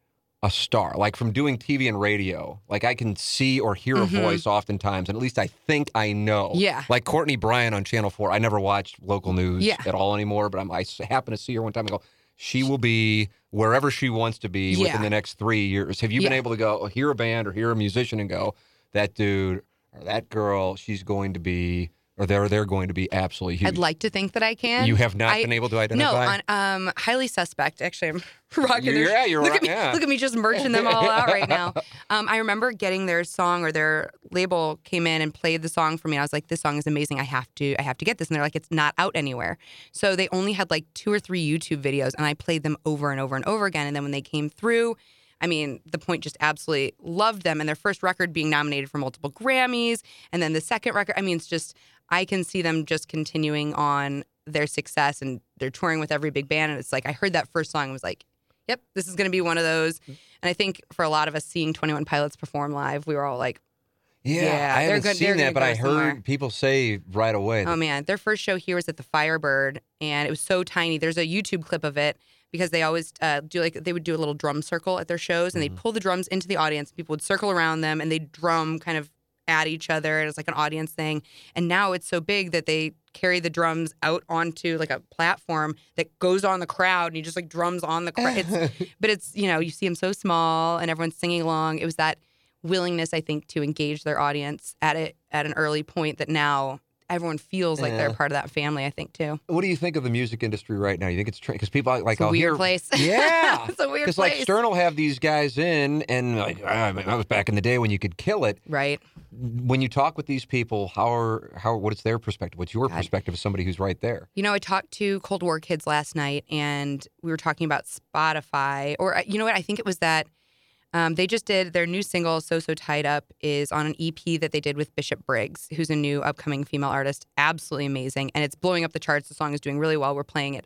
a star, like from doing TV and radio. Like I can see or hear a Mhm. voice oftentimes, and at least I think I know. Yeah. Like Courtney Bryan on Channel Four. I never watched local news Yeah. at all anymore, but I'm, I happen to see her one time and go. She will be wherever she wants to be Yeah. within the next three years. Have you been able to go hear a band or hear a musician and go, that dude or that girl, she's going to be, or they're they're going to be absolutely huge. I'd like to think that I can. you have not I- been able to No, identify. on um, highly suspect. Actually, I'm (laughs) rocking. Their- yeah, you're look right, at me. yeah. Look at me, just merching them all out right now. (laughs) Um, I remember getting their song or their label came in and played the song for me. I was like, "This song is amazing. I have to, I have to get this." And they're like, "It's not out anywhere." So they only had like two or three YouTube videos, and I played them over and over and over again. And then when they came through. I mean, the point just absolutely loved them, and their first record being nominated for multiple Grammys, and then the second record. I mean, it's just I can see them just continuing on their success, and they're touring with every big band. And it's like I heard that first song, and was like, "Yep, this is going to be one of those." Mm. And I think for a lot of us seeing Twenty One Pilots perform live, we were all like, yeah, yeah, I haven't good- seen that, but I heard somewhere. people say right away. "Oh man!" Their first show here was at the Firebird, and it was so tiny. There's a YouTube clip of it because they always uh, do like they would do a little drum circle at their shows, and they'd pull the drums into the audience. People would circle around them, and they'd drum kind of at each other. and It's like an audience thing. And now it's so big that they carry the drums out onto like a platform that goes on the crowd, and you just like drums on the crowd. (laughs) But it's you know you see them so small, and everyone's singing along. It was that willingness, I think, to engage their audience at it at an early point that now everyone feels like they're part of that family. I think too. what do you think of the music industry right now? You think it's because people like It's a I'll weird hear, place. (laughs) Yeah, it's a weird Because like Stern will have these guys in, and like ah, that was back in the day when you could kill it. right. When you talk with these people, how are how what is their perspective? What's your God. perspective as somebody who's right there? You know, I talked to Cold War kids last night, and we were talking about Spotify, or uh, you know what? I think it was that um, they just did their new single "So So Tied Up" is on an EP that they did with Bishop Briggs, who's a new upcoming female artist. Absolutely amazing, and it's blowing up the charts. The song is doing really well. We're playing it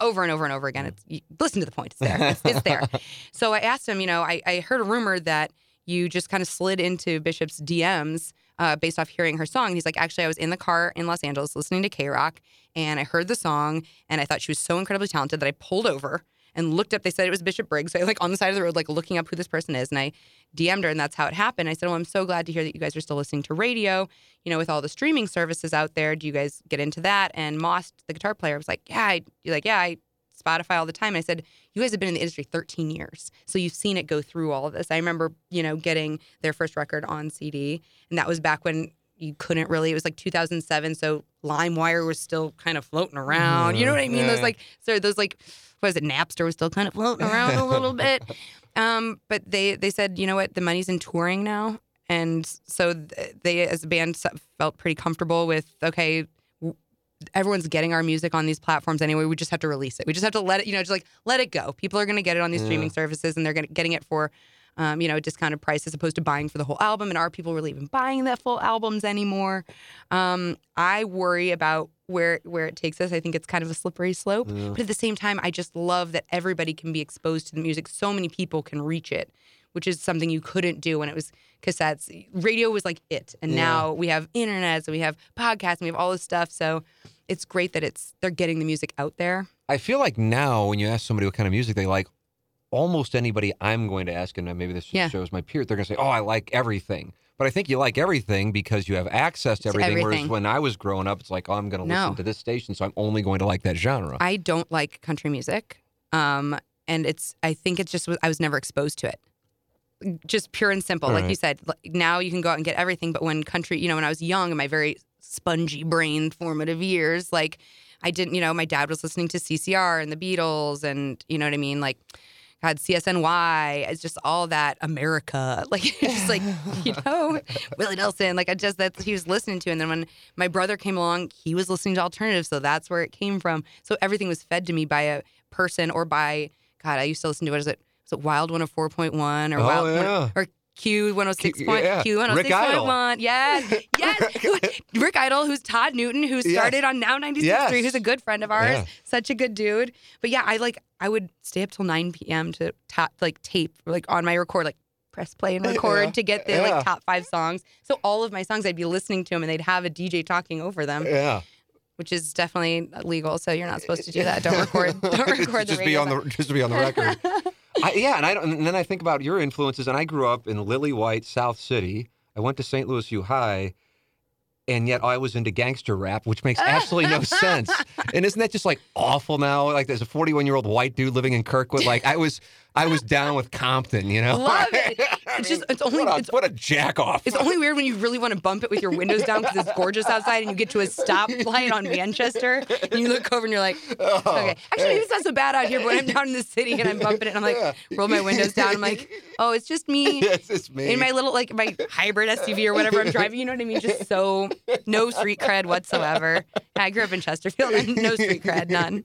over and over and over again. It's you, listen to the point. It's there. It's, it's there. (laughs) So I asked him. You know, I, I heard a rumor that you just kind of slid into Bishop's DMs uh, based off hearing her song. He's like, actually, I was in the car in Los Angeles listening to KROQ, and I heard the song, and I thought she was so incredibly talented that I pulled over and looked up. They said it was Bishop Briggs. So I like on the side of the road, like looking up who this person is, and I DM'd her, and that's how it happened. I said, "Well, I'm so glad to hear that you guys are still listening to radio. You know, with all the streaming services out there, do you guys get into that?" And Maust, the guitar player, was like, "Yeah, I, like yeah, I Spotify all the time." And I said, "You guys have been in the industry 13 years, so you've seen it go through all of this." I remember, you know, getting their first record on CD, and that was back when you couldn't really. It was like 2007, so LimeWire was still kind of floating around. You know what I mean? Those like, so those like, what was it? Napster was still kind of floating around a little (laughs) bit. Um, but they they said, you know what, the money's in touring now, and so they as a band felt pretty comfortable with okay. Everyone's getting our music on these platforms anyway. We just have to release it. We just have to let it, you know, just like let it go. People are going to get it on these streaming services, and they're gonna, getting it for, um, you know, a discounted price as opposed to buying for the whole album. And are people really even buying the full albums anymore? Um, I worry about where where it takes us. I think it's kind of a slippery slope. But at the same time, I just love that everybody can be exposed to the music. So many people can reach it, which is something you couldn't do when it was cassettes. Radio was like it, and Yeah. now we have internet, and we have podcasts, and we have all this stuff. So it's great that it's they're getting the music out there. I feel like now when you ask somebody what kind of music they like, almost anybody I'm going to ask, and maybe this Yeah. shows my peer, they're going to say, "Oh, I like everything." But I think you like everything because you have access to To everything. Whereas when I was growing up, it's like, "Oh, I'm going to No. listen to this station, so I'm only going to like that genre." I don't like country music. Um, and it's I think it's just I was never exposed to it. Just pure and simple, like Right. you said. like, Now you can go out and get everything, but when country, you know, when I was young in my very spongy brain formative years, like I didn't, you know, my dad was listening to CCR and the Beatles, and you know what I mean, like. Had CSNY, it's just all that America, (laughs) like it's just like (laughs) you know Willie Nelson, like I just that he was listening to, and then when my brother came along, he was listening to alternative, so that's where it came from. So everything was fed to me by a person or by God. I used to listen to what is it? Was it Wild One Four Point One or Oh, Wild yeah. or Q one Hundred Six point yeah. Q one oh Rick Hundred Six Idle. point one? Yes, (laughs) yes. Oh who- Rick Idle, who's Todd Newton, who Yes. started on Now ninety six Yes. three, who's a good friend of ours, Yeah. such a good dude. But yeah, I like I would stay up till nine p.m. to top like tape like on my record like press play and (laughs) record Yeah. to get the like top five songs. So all of my songs, I'd be listening to them, and they'd have a DJ talking over them, yeah, which is definitely legal. So you're not supposed to do that. Don't (laughs) record. Don't record the just be on the just to be on the record. I, yeah, and I don't, and then I think about your influences, and I grew up in Lily White, South City. I went to St. Louis U High, and yet I was into gangster rap, which makes absolutely no (laughs) sense. And isn't that just like awful now? Like there's a 41 year old white dude living in Kirkwood. Like I was, I was down with Compton. You know, Love it. It's just- it's only- what a, it's- what a jack off. It's only weird when you really want to bump it with your windows down because it's gorgeous outside and you get to a stoplight on Manchester and you look over and you're like, Oh, okay. Actually, maybe it's not so bad out here, but when I'm down in the city and I'm bumping it and I'm like, roll my windows down. I'm like, oh, it's just me. yes, (laughs) it's me. In my little, like, my hybrid SUV or whatever I'm driving, you know what I mean? Just so, no street cred whatsoever. I grew up in Chesterfield and no street cred, none.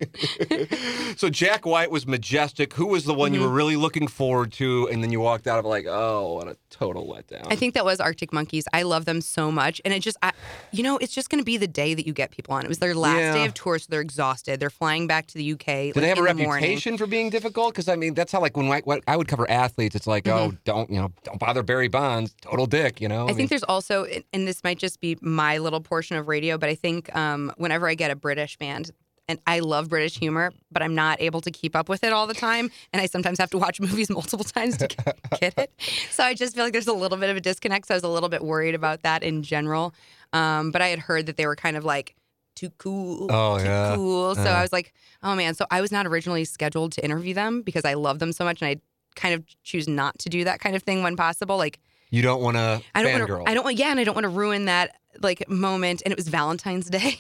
(laughs) so Jack White was majestic. Who was the one you were Mm-hmm. really looking forward to, and then you walked out of like, oh, what a total letdown. I think that was Arctic Monkeys. I love them so much. And it just, I, you know, it's just going to be the day that you get people on. It was their last Yeah. day of tour, so they're exhausted. They're flying back to the UK. Do like, they have a the morning. reputation for being difficult? Because I mean, that's how like when I, when I would cover athletes, it's like, oh, don't you know, don't bother Barry Bonds, total dick, you know. Mm-hmm. I think there's also, and this might just be my little portion of radio, but I think um, whenever I get a British band, and I love British humor, but I'm not able to keep up with it all the time. And I sometimes have to watch (laughs) movies multiple times to get, (laughs) get it. So I just feel like there's a little bit of a disconnect. So I was a little bit worried about that in general. Um, but I had heard that they were kind of like, too cool. Oh, too yeah. cool. So Yeah. I was like, oh man. So I was not originally scheduled to interview them because I love them so much, and I kind of choose not to do that kind of thing when possible. Like you don't want to I don't want to. I don't want. Yeah, and I don't want to ruin that like moment. And it was Valentine's (laughs) Day,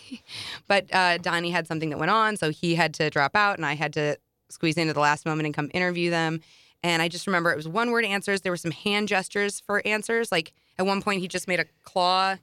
but uh, Donnie had something that went on, so he had to drop out, and I had to squeeze into the last moment and come interview them. And I just remember it was one word answers. There were some hand gestures for answers. Like at one point, he just made a claw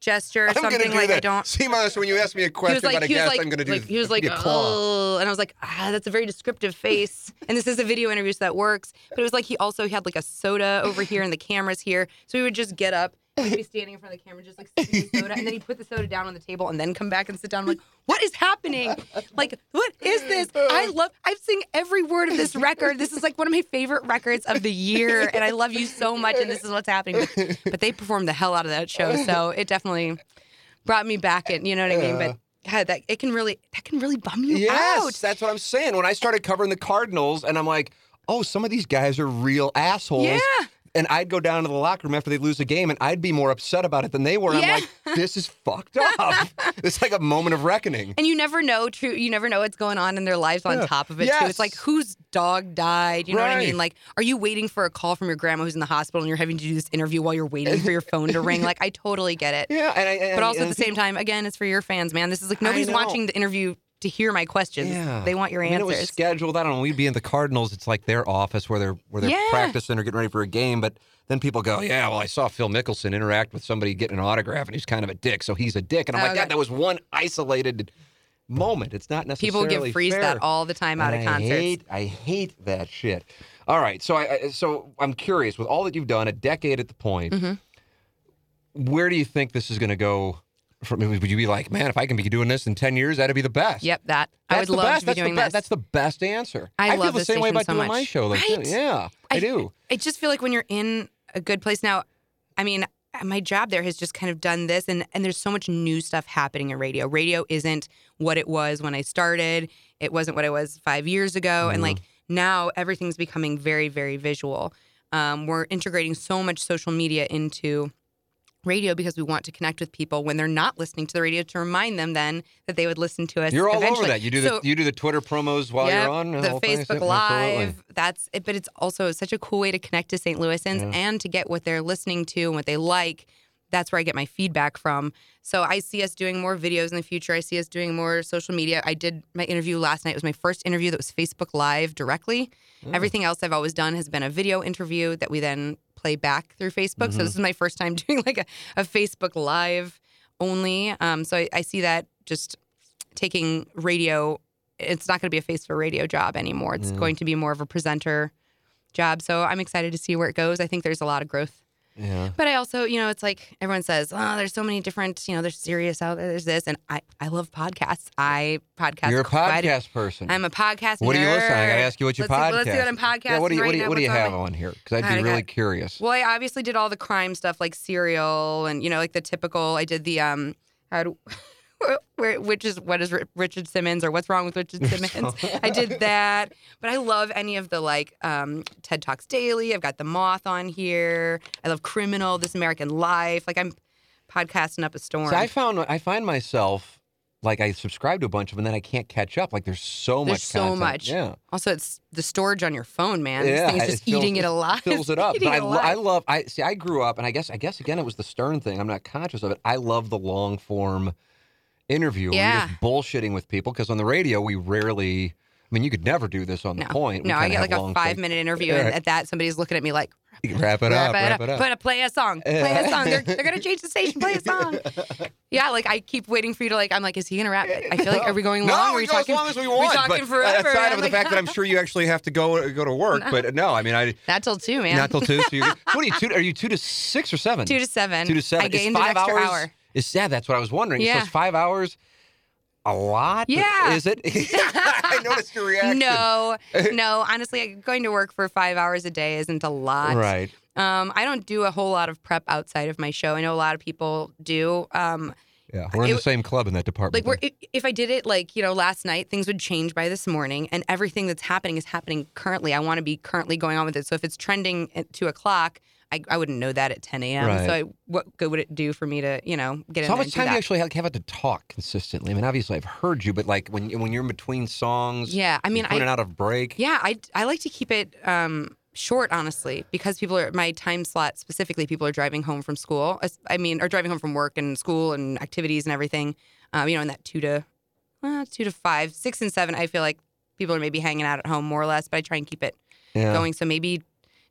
gesture or I'm something. gonna like that. I don't. See, Marcus, when you ask me a question like, about a guest, like, I'm going to do. like, he was like, oh, and I was like, ah, that's a very descriptive face. and this is a video interview, so that works. But it was like he also had like a soda over here, and the camera's here, so he would just get up, he'd be (laughs) standing in front of the camera, just like sipping soda, and then he'd put the soda down on the table, and then come back and sit down. I'm like, what is happening? Like, what is this? I (laughs) love. I've sing every word of this record. This is like one of my favorite records of the year, and I love you so much, and this is what's happening. But, but they performed the hell out of that show, so it definitely brought me back and you know what I mean. But uh. God, that it can really that can really bum you Yes, out. that's what I'm saying. When I started covering the Cardinals, and I'm like, oh, some of these guys are real assholes. Yeah. And I'd go down to the locker room after they lose a game, and I'd be more upset about it than they were. Yeah. I'm like, this is fucked up. (laughs) it's like a moment of reckoning. And you never know true you never know what's going on in their lives on Yeah. top of it too. It's like whose dog died, you know what I mean? Like are you waiting for a call from your grandma who's in the hospital and you're having to do this interview while you're waiting for your (laughs) phone to ring? Like I totally get it. Yeah, and I, and, But also at the same time, again, it's for your fans, man. This is like nobody's watching the interview to hear my questions. Yeah. They want your I mean, answers. it was scheduled. I don't know. We'd be in the Cardinals. It's like their office where they're where they're Yeah. practicing or getting ready for a game. But then people go, "Yeah, well, I saw Phil Mickelson interact with somebody getting an autograph, and he's kind of a dick, so he's a dick." And I'm like, Okay. "God, that was one isolated moment. It's not necessarily People give freeze fair." that all the time out And of I concerts. hate, I hate that shit. All right, so I I- so I'm curious with all that you've done, a decade at the point, Mm-hmm. where do you think this is going to go? Would you be like, man, if I can be doing this in ten years, that'd be the best. Yep, that I That's would the love best. to be That's doing the be- this. That's the best answer. I feel love the same way about so doing much. my show. Like, Right? Yeah, I, do. I just feel like when you're in a good place now, I mean, my job there has just kind of done this and and there's so much new stuff happening in radio. Radio isn't what it was when I started. It wasn't what it was 5 years ago and like now everything's becoming very very visual. Um, we're integrating so much social media into radio because we want to connect with people when they're not listening to the radio to remind them then that they would listen to us. You're all eventually. over that. You do the you do the Twitter promos while Yep, you're on the? Facebook absolutely. Live. That's it, but it's also such a cool way to connect to St. Louisans Yeah. and to get what they're listening to and what they like. That's where I get my feedback from. So I see us doing more videos in the future. I see us doing more social media. I did my interview last night. It was my first interview that was Facebook Live directly. Mm. Everything else I've always done has been a video interview that we then play back through Facebook. Mm-hmm. So this is my first time (laughs) doing like a, a Facebook Live only. Um, so I, I see that just taking radio. It's not going to be a face for radio job anymore. It's Mm. going to be more of a presenter job. So I'm excited to see where it goes. I think there's a lot of growth. Yeah. But I also, you know, it's like everyone says, oh, there's so many different, you know, there's Sirius out there, there's this. And I, I love podcasts. I podcast. You're a quite podcast person. I'm a podcast what do you listen? I gotta ask you what your let's podcast. See, let's see what I'm podcasting Yeah, what do you right what do you, what do you have on here? Because I'd be really got- curious. Well, I obviously did all the crime stuff like Serial and, you know, like the typical, I did the, um, do, where, (laughs) (laughs) which is, what is Richard Simmons or what's wrong with Richard (laughs) Simmons? I did that. But I love any of the like um, TED Talks Daily. I've got The Moth on here. I love Criminal, This American Life. Like I'm podcasting up a storm. See, I found I find myself like I subscribe to a bunch of them, and then I can't catch up. Like there's so There's much. so content. much. Yeah. Also, it's the storage on your phone, man. Yeah, this thing's it just fills- eating it alive. fills it up. (laughs) But I. I love. I see. I grew up, and I guess. I guess again, it was the Stern thing. I'm not conscious of it. I love the long form interview. Yeah. You're just bullshitting with people because on the radio we rarely. I mean, you could never do this on the no, point. We no, I get like a five things. minute interview, Yeah. and at that, somebody's looking at me like, Wrap it up. Wrap it up. But play a song. Play a song. They're, they're gonna change the station. Play a song. (laughs) Yeah, like I keep waiting for you to like. I'm like, is he gonna rap? It? I feel like are we going long? No, we we go talking, as long as we want. talking forever? I'm of the like, fact that I'm sure you actually have to go go to work, but no, I mean, I not till two, man. not till two. So you, (laughs) what are you? Two, are you two to six or seven? two to seven. Two to seven. I gained five an extra hours. hour. Is yeah, that's what I was wondering. So Yeah. it's five hours. A lot? Yeah. Is it? (laughs) I noticed your reaction. No, no. Honestly, going to work for five hours a day isn't a lot. Right. Um, I don't do a whole lot of prep outside of my show. I know a lot of people do. Um, Yeah. We're in It- the same club in that department. like we're, if I did it like you know last night, things would change by this morning, and everything that's happening is happening currently. I want to be currently going on with it. So if it's trending at two o'clock, I, I wouldn't know that at ten a.m. Right. So I, what good would it do for me to you know get in So how much time do you actually have, have to talk consistently? I mean, obviously I've heard you, but like when when you're in between songs, Yeah, I mean, you're in I and out of break. yeah, I I like to keep it um, short, honestly, because people are my time slot specifically. People are driving home from school. I mean, or driving home from work and school and activities and everything. Um, you know, in that two to uh, two to five, six and seven. I feel like people are maybe hanging out at home more or less, but I try and keep it Yeah. going. So maybe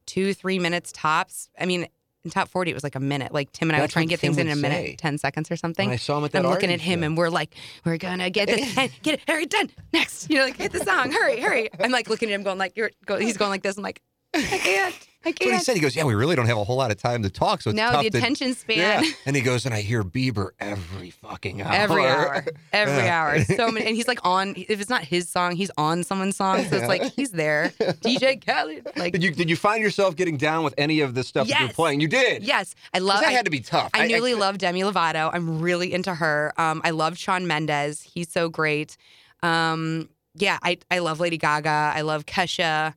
two, three minutes tops. I mean. In top 40, it was like a minute. Like Tim and I would try and get things in a minute, say. 10 seconds or something. When I saw him at that and I'm looking at him show. and we're like, we're gonna get this, get it, hurry, done, next. You know, like hit the song, hurry, hurry. I'm like looking at him, going like, you're, go, he's going like this. I'm like, I can't, I That's what he can't. said. He goes, "Yeah, we really don't have a whole lot of time to talk, so it's No, the to- attention span. Yeah. (laughs) And he goes, and I hear Bieber every fucking hour. Every hour, (laughs) every Yeah. hour, so many, and he's like (laughs) on. If it's not his song, he's on someone's song. So it's like he's there. DJ Khaled, like Did you did you find yourself getting down with any of the stuff that you're playing? You did. yes, I love. That I- had to be tough. I nearly love Demi Lovato. I'm really into her. Um, I love Shawn Mendes. He's so great. Um, yeah, I I love Lady Gaga. I love Kesha.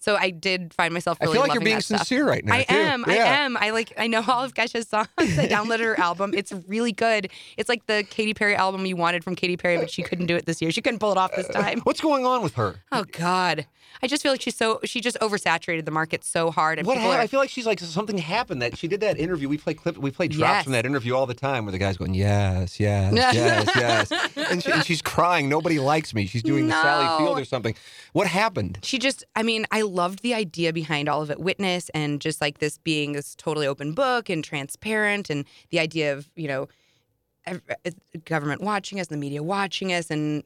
So I did find myself really. I feel like you're being stuff. sincere right now. I too. am. I am. I like. I know all of Kesha's songs. I downloaded her album. It's really good. It's like the Katy Perry album you wanted from Katy Perry, but she couldn't do it this year. She couldn't pull it off this uh, time. What's going on with her? Oh God. I just feel like she's so. She just oversaturated the market so hard, and What happened? are. I feel like she's like something happened that she did that interview. We play clip. We play drops Yes. from that interview all the time where the guy's going, yes, yes, (laughs) yes, yes, and, she, and she's crying. Nobody likes me. She's doing the Sally Field or something. What happened? she just i mean i loved the idea behind all of it witness and just like this being this totally open book and transparent and the idea of you know uh, government watching us and the media watching us. And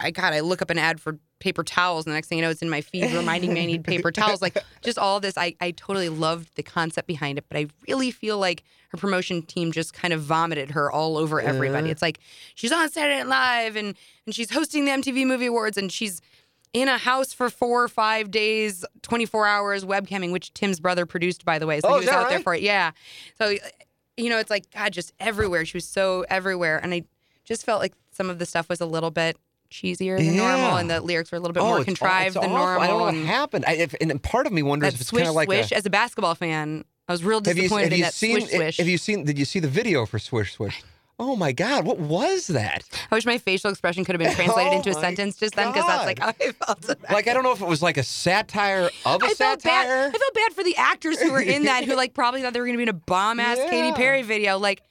i god i look up an ad for paper towels and the next thing you know it's in my feed reminding me i need paper towels. Like (laughs) just all this i, I totally loved the concept behind it but i really feel like her promotion team just kind of vomited her all over everybody. It's like she's on saturday night live and and she's hosting the mtv movie awards and she's in a house for four or five days, 24 hours webcamming, which Tim's brother produced, by the way. So Oh, he was out there for it. Yeah. So you know, it's like God, just everywhere. She was so everywhere, and I just felt like some of the stuff was a little bit cheesier than normal, and the lyrics were a little bit Oh, more contrived than awful. normal. I don't know what happened. I, if, and part of me wonders if it's swish kind of like swish. a. As a basketball fan, I was real Have you, disappointed have in you that seen? swish swish. Have you seen? Did you see the video for Swish Swish? Oh my God! What was that? I wish my facial expression could have been translated Oh into a (laughs) sentence just then, because that's like how I felt. about Like I don't know if it was like a satire of a I felt bad. I felt bad for the actors who were in that, who like probably thought they were going to be in a bomb ass (laughs) Yeah. Katy Perry video. Like,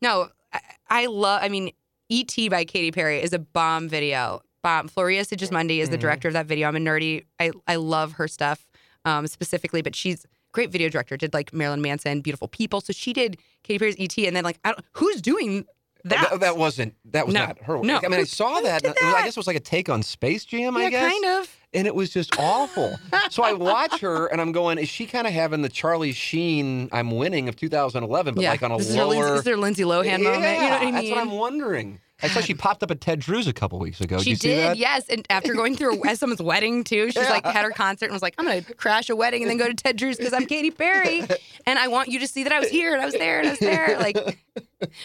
no, I, I love. I mean, E.T. by Katy Perry is a bomb video. Bomb. Floria Sigismondi is the Mhm. director of that video. I'm a nerdy. I I love her stuff um, specifically, but she's great video director. Did like Marilyn Manson, Beautiful People. So she did Katy Perry's E.T. and then like I don't, who's doing that? That, that wasn't. That was No. not her. No. I mean, I saw that. it was- I guess it was like a take on Space Jam. yeah, I guess. kind of. and it was just awful. so I watch her, and I'm going, is she kind of having the Charlie Sheen "I'm winning" of 2011, but yeah, like on a this is lower? Lindsay, this is her Lindsay Lohan yeah, moment. You know what I mean? That's what I'm wondering. I saw she popped up at Ted Drewes a couple weeks ago. She you see did, yes. And after going through a, someone's wedding too, she's like had her concert and was like, "I'm gonna crash a wedding and then go to Ted Drewes because I'm Katy Perry, and I want you to see that I was here and I was there and I was there." Like,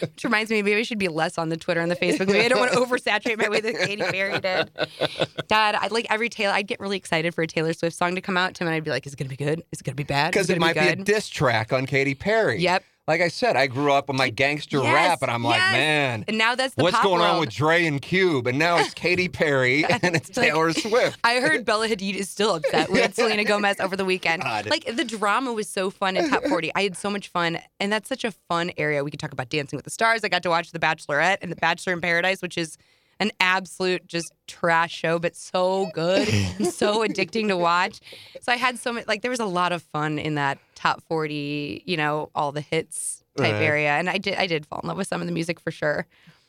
which reminds me, maybe I should be less on the Twitter and the Facebook. Maybe I don't want to oversaturate my way that Katy Perry did. Dad, I'd like every Taylor. I'd get really excited for a Taylor Swift song to come out, Tim, and I'd be like, "Is it gonna be good? Is it gonna be bad? Because it gonna might be, a good?" diss track on Katy Perry. Yep. Like I said, I grew up on my gangster Yes, rap, and I'm like, man, And now that's the what's going on with Dre and Cube? And now it's Katy Perry (laughs) and it's Like- Taylor Swift. I heard Bella Hadid is still upset with Selena (laughs) Gomez over the weekend. God. Like the drama was so fun in Top 40. I had so much fun, and that's such a fun area. We could talk about Dancing with the Stars. I got to watch The Bachelorette and The Bachelor in Paradise, which is an absolute just trash show, but so good and so (laughs) addicting to watch. So I had so much like there was a lot of fun in that Top 40. You know, all the hits type Right. area, and I did I did fall in love with some of the music for sure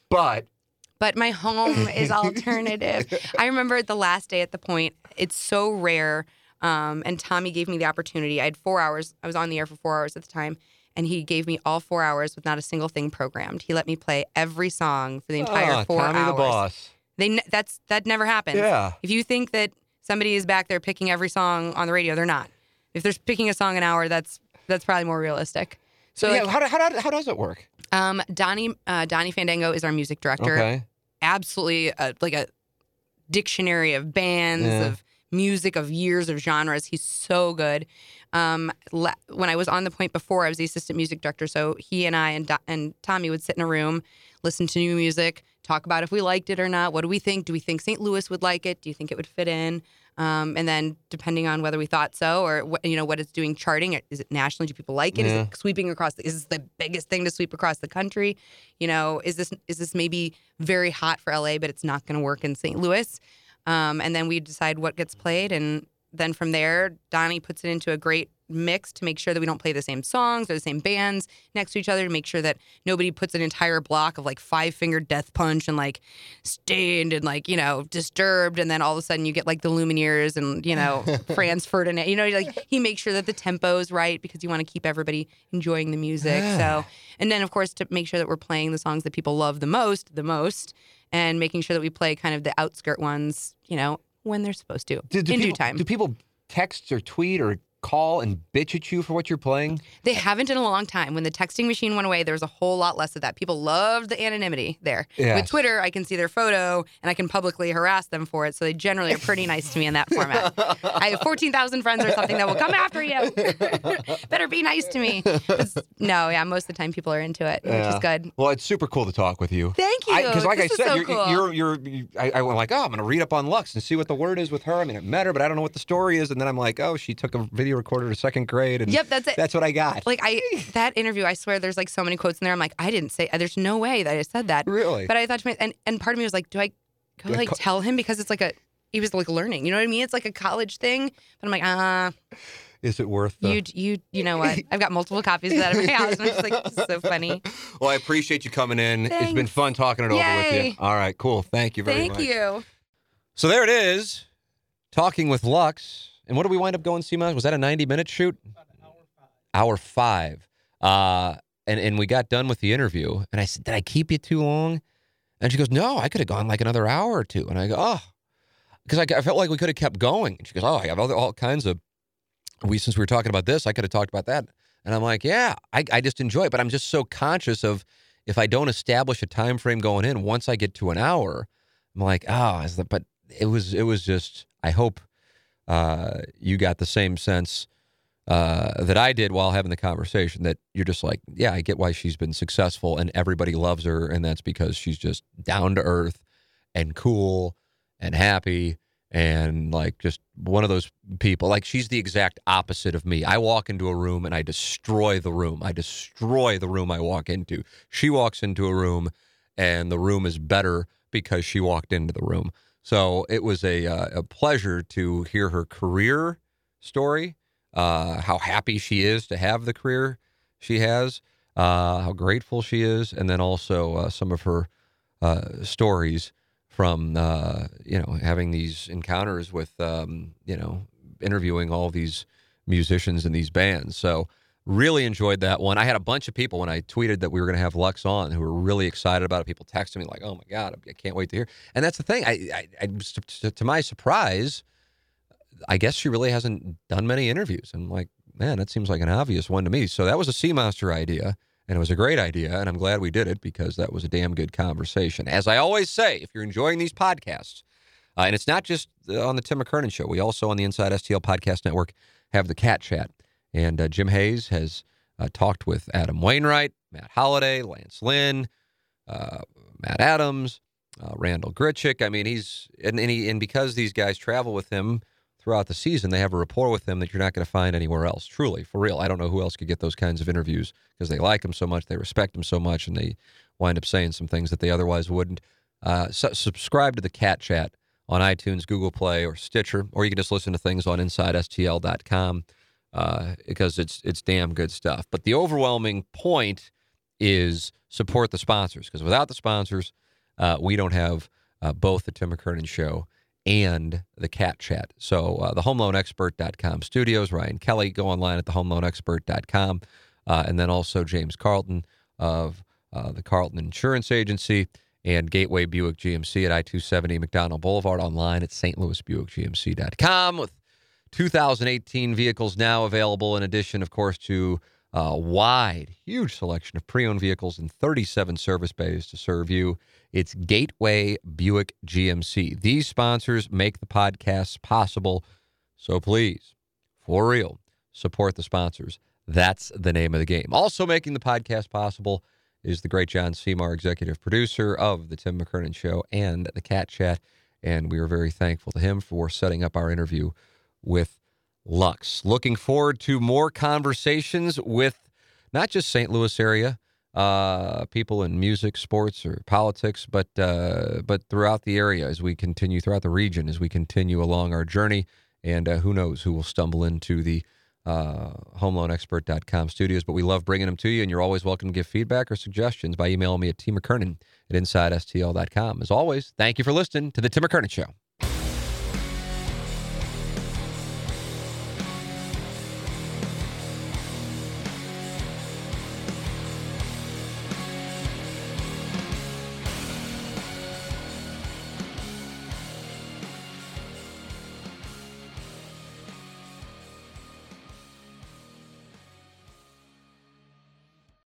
But but my home is (laughs) alternative. I remember the last day at the point. It's so rare. Um, and Tommy gave me the opportunity. I had four hours. I was on the air for four hours at the time, and he gave me all four hours with not a single thing programmed. He let me play every song for the entire ah, four Tommy hours. the boss. They that's that never happens. Yeah. If you think that somebody is back there picking every song on the radio, they're not. If they're picking a song an hour, that's that's probably more realistic. So, So, yeah, like, how, how, how, how does it work? um, Donnie uh, Donnie Fandango is our music director Okay. absolutely a, like a dictionary of bands Yeah. of music of years of genres he's so good um, la- when i was on the point before i was the assistant music director so he and i and, Do- and tommy would sit in a room listen to new music talk about if we liked it or not what do we think? Do we think st louis would like it? Do you think it would fit in? Um, and then depending on whether we thought so or what, you know what it's doing charting is it nationally? Do people like it? Is Yeah. it sweeping across the, is this the biggest thing to sweep across the country? You know is this is this maybe very hot for la but it's not going to work in st louis? Um, and then we decide what gets played and then from there donnie puts it into a great mix to make sure that we don't play the same songs or the same bands next to each other to make sure that nobody puts an entire block of like five finger death punch and like staind and like you know disturbed. And then all of a sudden you get like the lumineers and you know (laughs) franz ferdinand. You know like he makes sure that the tempo is right because you want to keep everybody enjoying the music. So and then of course to make sure that we're playing the songs that people love the most the most and making sure that we play kind of the outskirt ones you know when they're supposed to Do, do in people, due time. Do people text or tweet or call and bitch at you for what you're playing? They haven't in a long time. When the texting machine went away, there was a whole lot less of that. People loved the anonymity there. With Twitter, I can see their photo and I can publicly harass them for it. So they generally are pretty nice to me in that format. I have 14,000 friends or something that will come after you. (laughs) Better be nice to me. But no, yeah, most of the time people are into it, which is good. Well, it's super cool to talk with you. Thank you. Because, like This I said, so you're, cool. you're, you're, you I, I went like, oh, I'm going to read up on Lux and see what the word is with her. I mean, I met her, but I don't know what the story is. And then I'm like, oh, she took a video recorder to second grade, and Yep, that's it. that's what I got. Like I (laughs) that interview, I swear there's like so many quotes in there. I'm like, I didn't say there's no way that I said that. Really? But I thought to myself, and, and part of me was like, do I go Do I like co- tell him because it's like a he was like learning, you know what I mean? It's like a college thing. But I'm like, ah, is it worth the... you you you know what? I've got multiple copies of that at my house, and I'm just like, this is so funny. (laughs) Well, I appreciate you coming in. It's been fun talking it over with you. All right, cool. Thank you very Thank much. Thank you. So there it is, talking with Lux. And what did we wind up going, Seema? Was that a 90 minute shoot? Hour five. Uh, and, and we got done with the interview. And I said, Did I keep you too long? And she goes, No, I could have gone like another hour or two. And I go, Oh, because I, I felt like we could have kept going. And she goes, Oh, I have other, all kinds of. We since we were talking about this, I could have talked about that And I'm like, yeah, I, I just enjoy it. But I'm just so conscious of if I don't establish a time frame going in, once I get to an hour, I'm like, oh, but it was it was just. I hope uh, you got the same sense uh, that I did while having the conversation. That you're just like, yeah, I get why she's been successful and everybody loves her, and that's because she's just down to earth and cool and happy and like just one of those people like she's the exact opposite of me. I walk into a room and i destroy the room. I destroy the room i walk into. She walks into a room and the room is better because she walked into the room so it was a, uh, a pleasure to hear her career story uh, how happy she is to have the career she has uh, how grateful she is and then also uh, some of her uh, stories from uh, you know having these encounters with um, you know interviewing all these musicians and these bands. So really enjoyed that one. I had a bunch of people when I tweeted that we were going to have Lux on who were really excited about it. People texting me like, "Oh my god, I can't wait to hear." And that's the thing. I, I, I to my surprise, I guess she really hasn't done many interviews. I'm like, man, that seems like an obvious one to me. So that was a Sea Monster idea. And it was a great idea, and I'm glad we did it because that was a damn good conversation. As I always say, if you're enjoying these podcasts, uh, and it's not just uh, on the Tim McKernan show, we also on the Inside STL Podcast Network have the Cat Chat. And uh, Jim Hayes has uh, talked with Adam Wainwright, Matt Holliday, Lance Lynn, uh, Matt Adams, uh, Randal Grichuk. I mean, he's and and, he, and because these guys travel with him throughout the season, they have a rapport with him that you're not going to find anywhere else. Truly, for real. I don't know who else could get those kinds of interviews because they like him so much, they respect him so much, and they wind up saying some things that they otherwise wouldn't. Uh, su- subscribe to the Cat Chat on iTunes, Google Play, or Stitcher, or you can just listen to things on InsideSTL.com uh, because it's it's damn good stuff. But the overwhelming point is support the sponsors because without the sponsors, uh, we don't have uh, both the Tim McKernan Show and the cat chat. So uh, the homeloanexpert.com studios, Ryan Kelley, go online at the homeloanexpert.com. Uh, and then also James Carlton of uh, the Carlton Insurance Agency and Gateway Buick GMC at I-270 McDonnell Boulevard online at stlouisbuickgmc.com with 2018 vehicles now available in addition, of course, to a wide, huge selection of pre-owned vehicles and 37 service bays to serve you. It's Gateway Buick GMC. These sponsors make the podcasts possible. So please, for real, support the sponsors. That's the name of the game. Also making the podcast possible is the great John Seymour, executive producer of the Tim McKernan Show and the Cat Chat. And we are very thankful to him for setting up our interview with Lux. Looking forward to more conversations with not just St. Louis area uh, people in music, sports, or politics, but uh, but throughout the area as we continue throughout the region as we continue along our journey. And uh, who knows who will stumble into the uh, homeloanexpert.com studios. But we love bringing them to you, and you're always welcome to give feedback or suggestions by emailing me at tmckernan at InsideSTL.com. As always, thank you for listening to the Tim McKernan Show.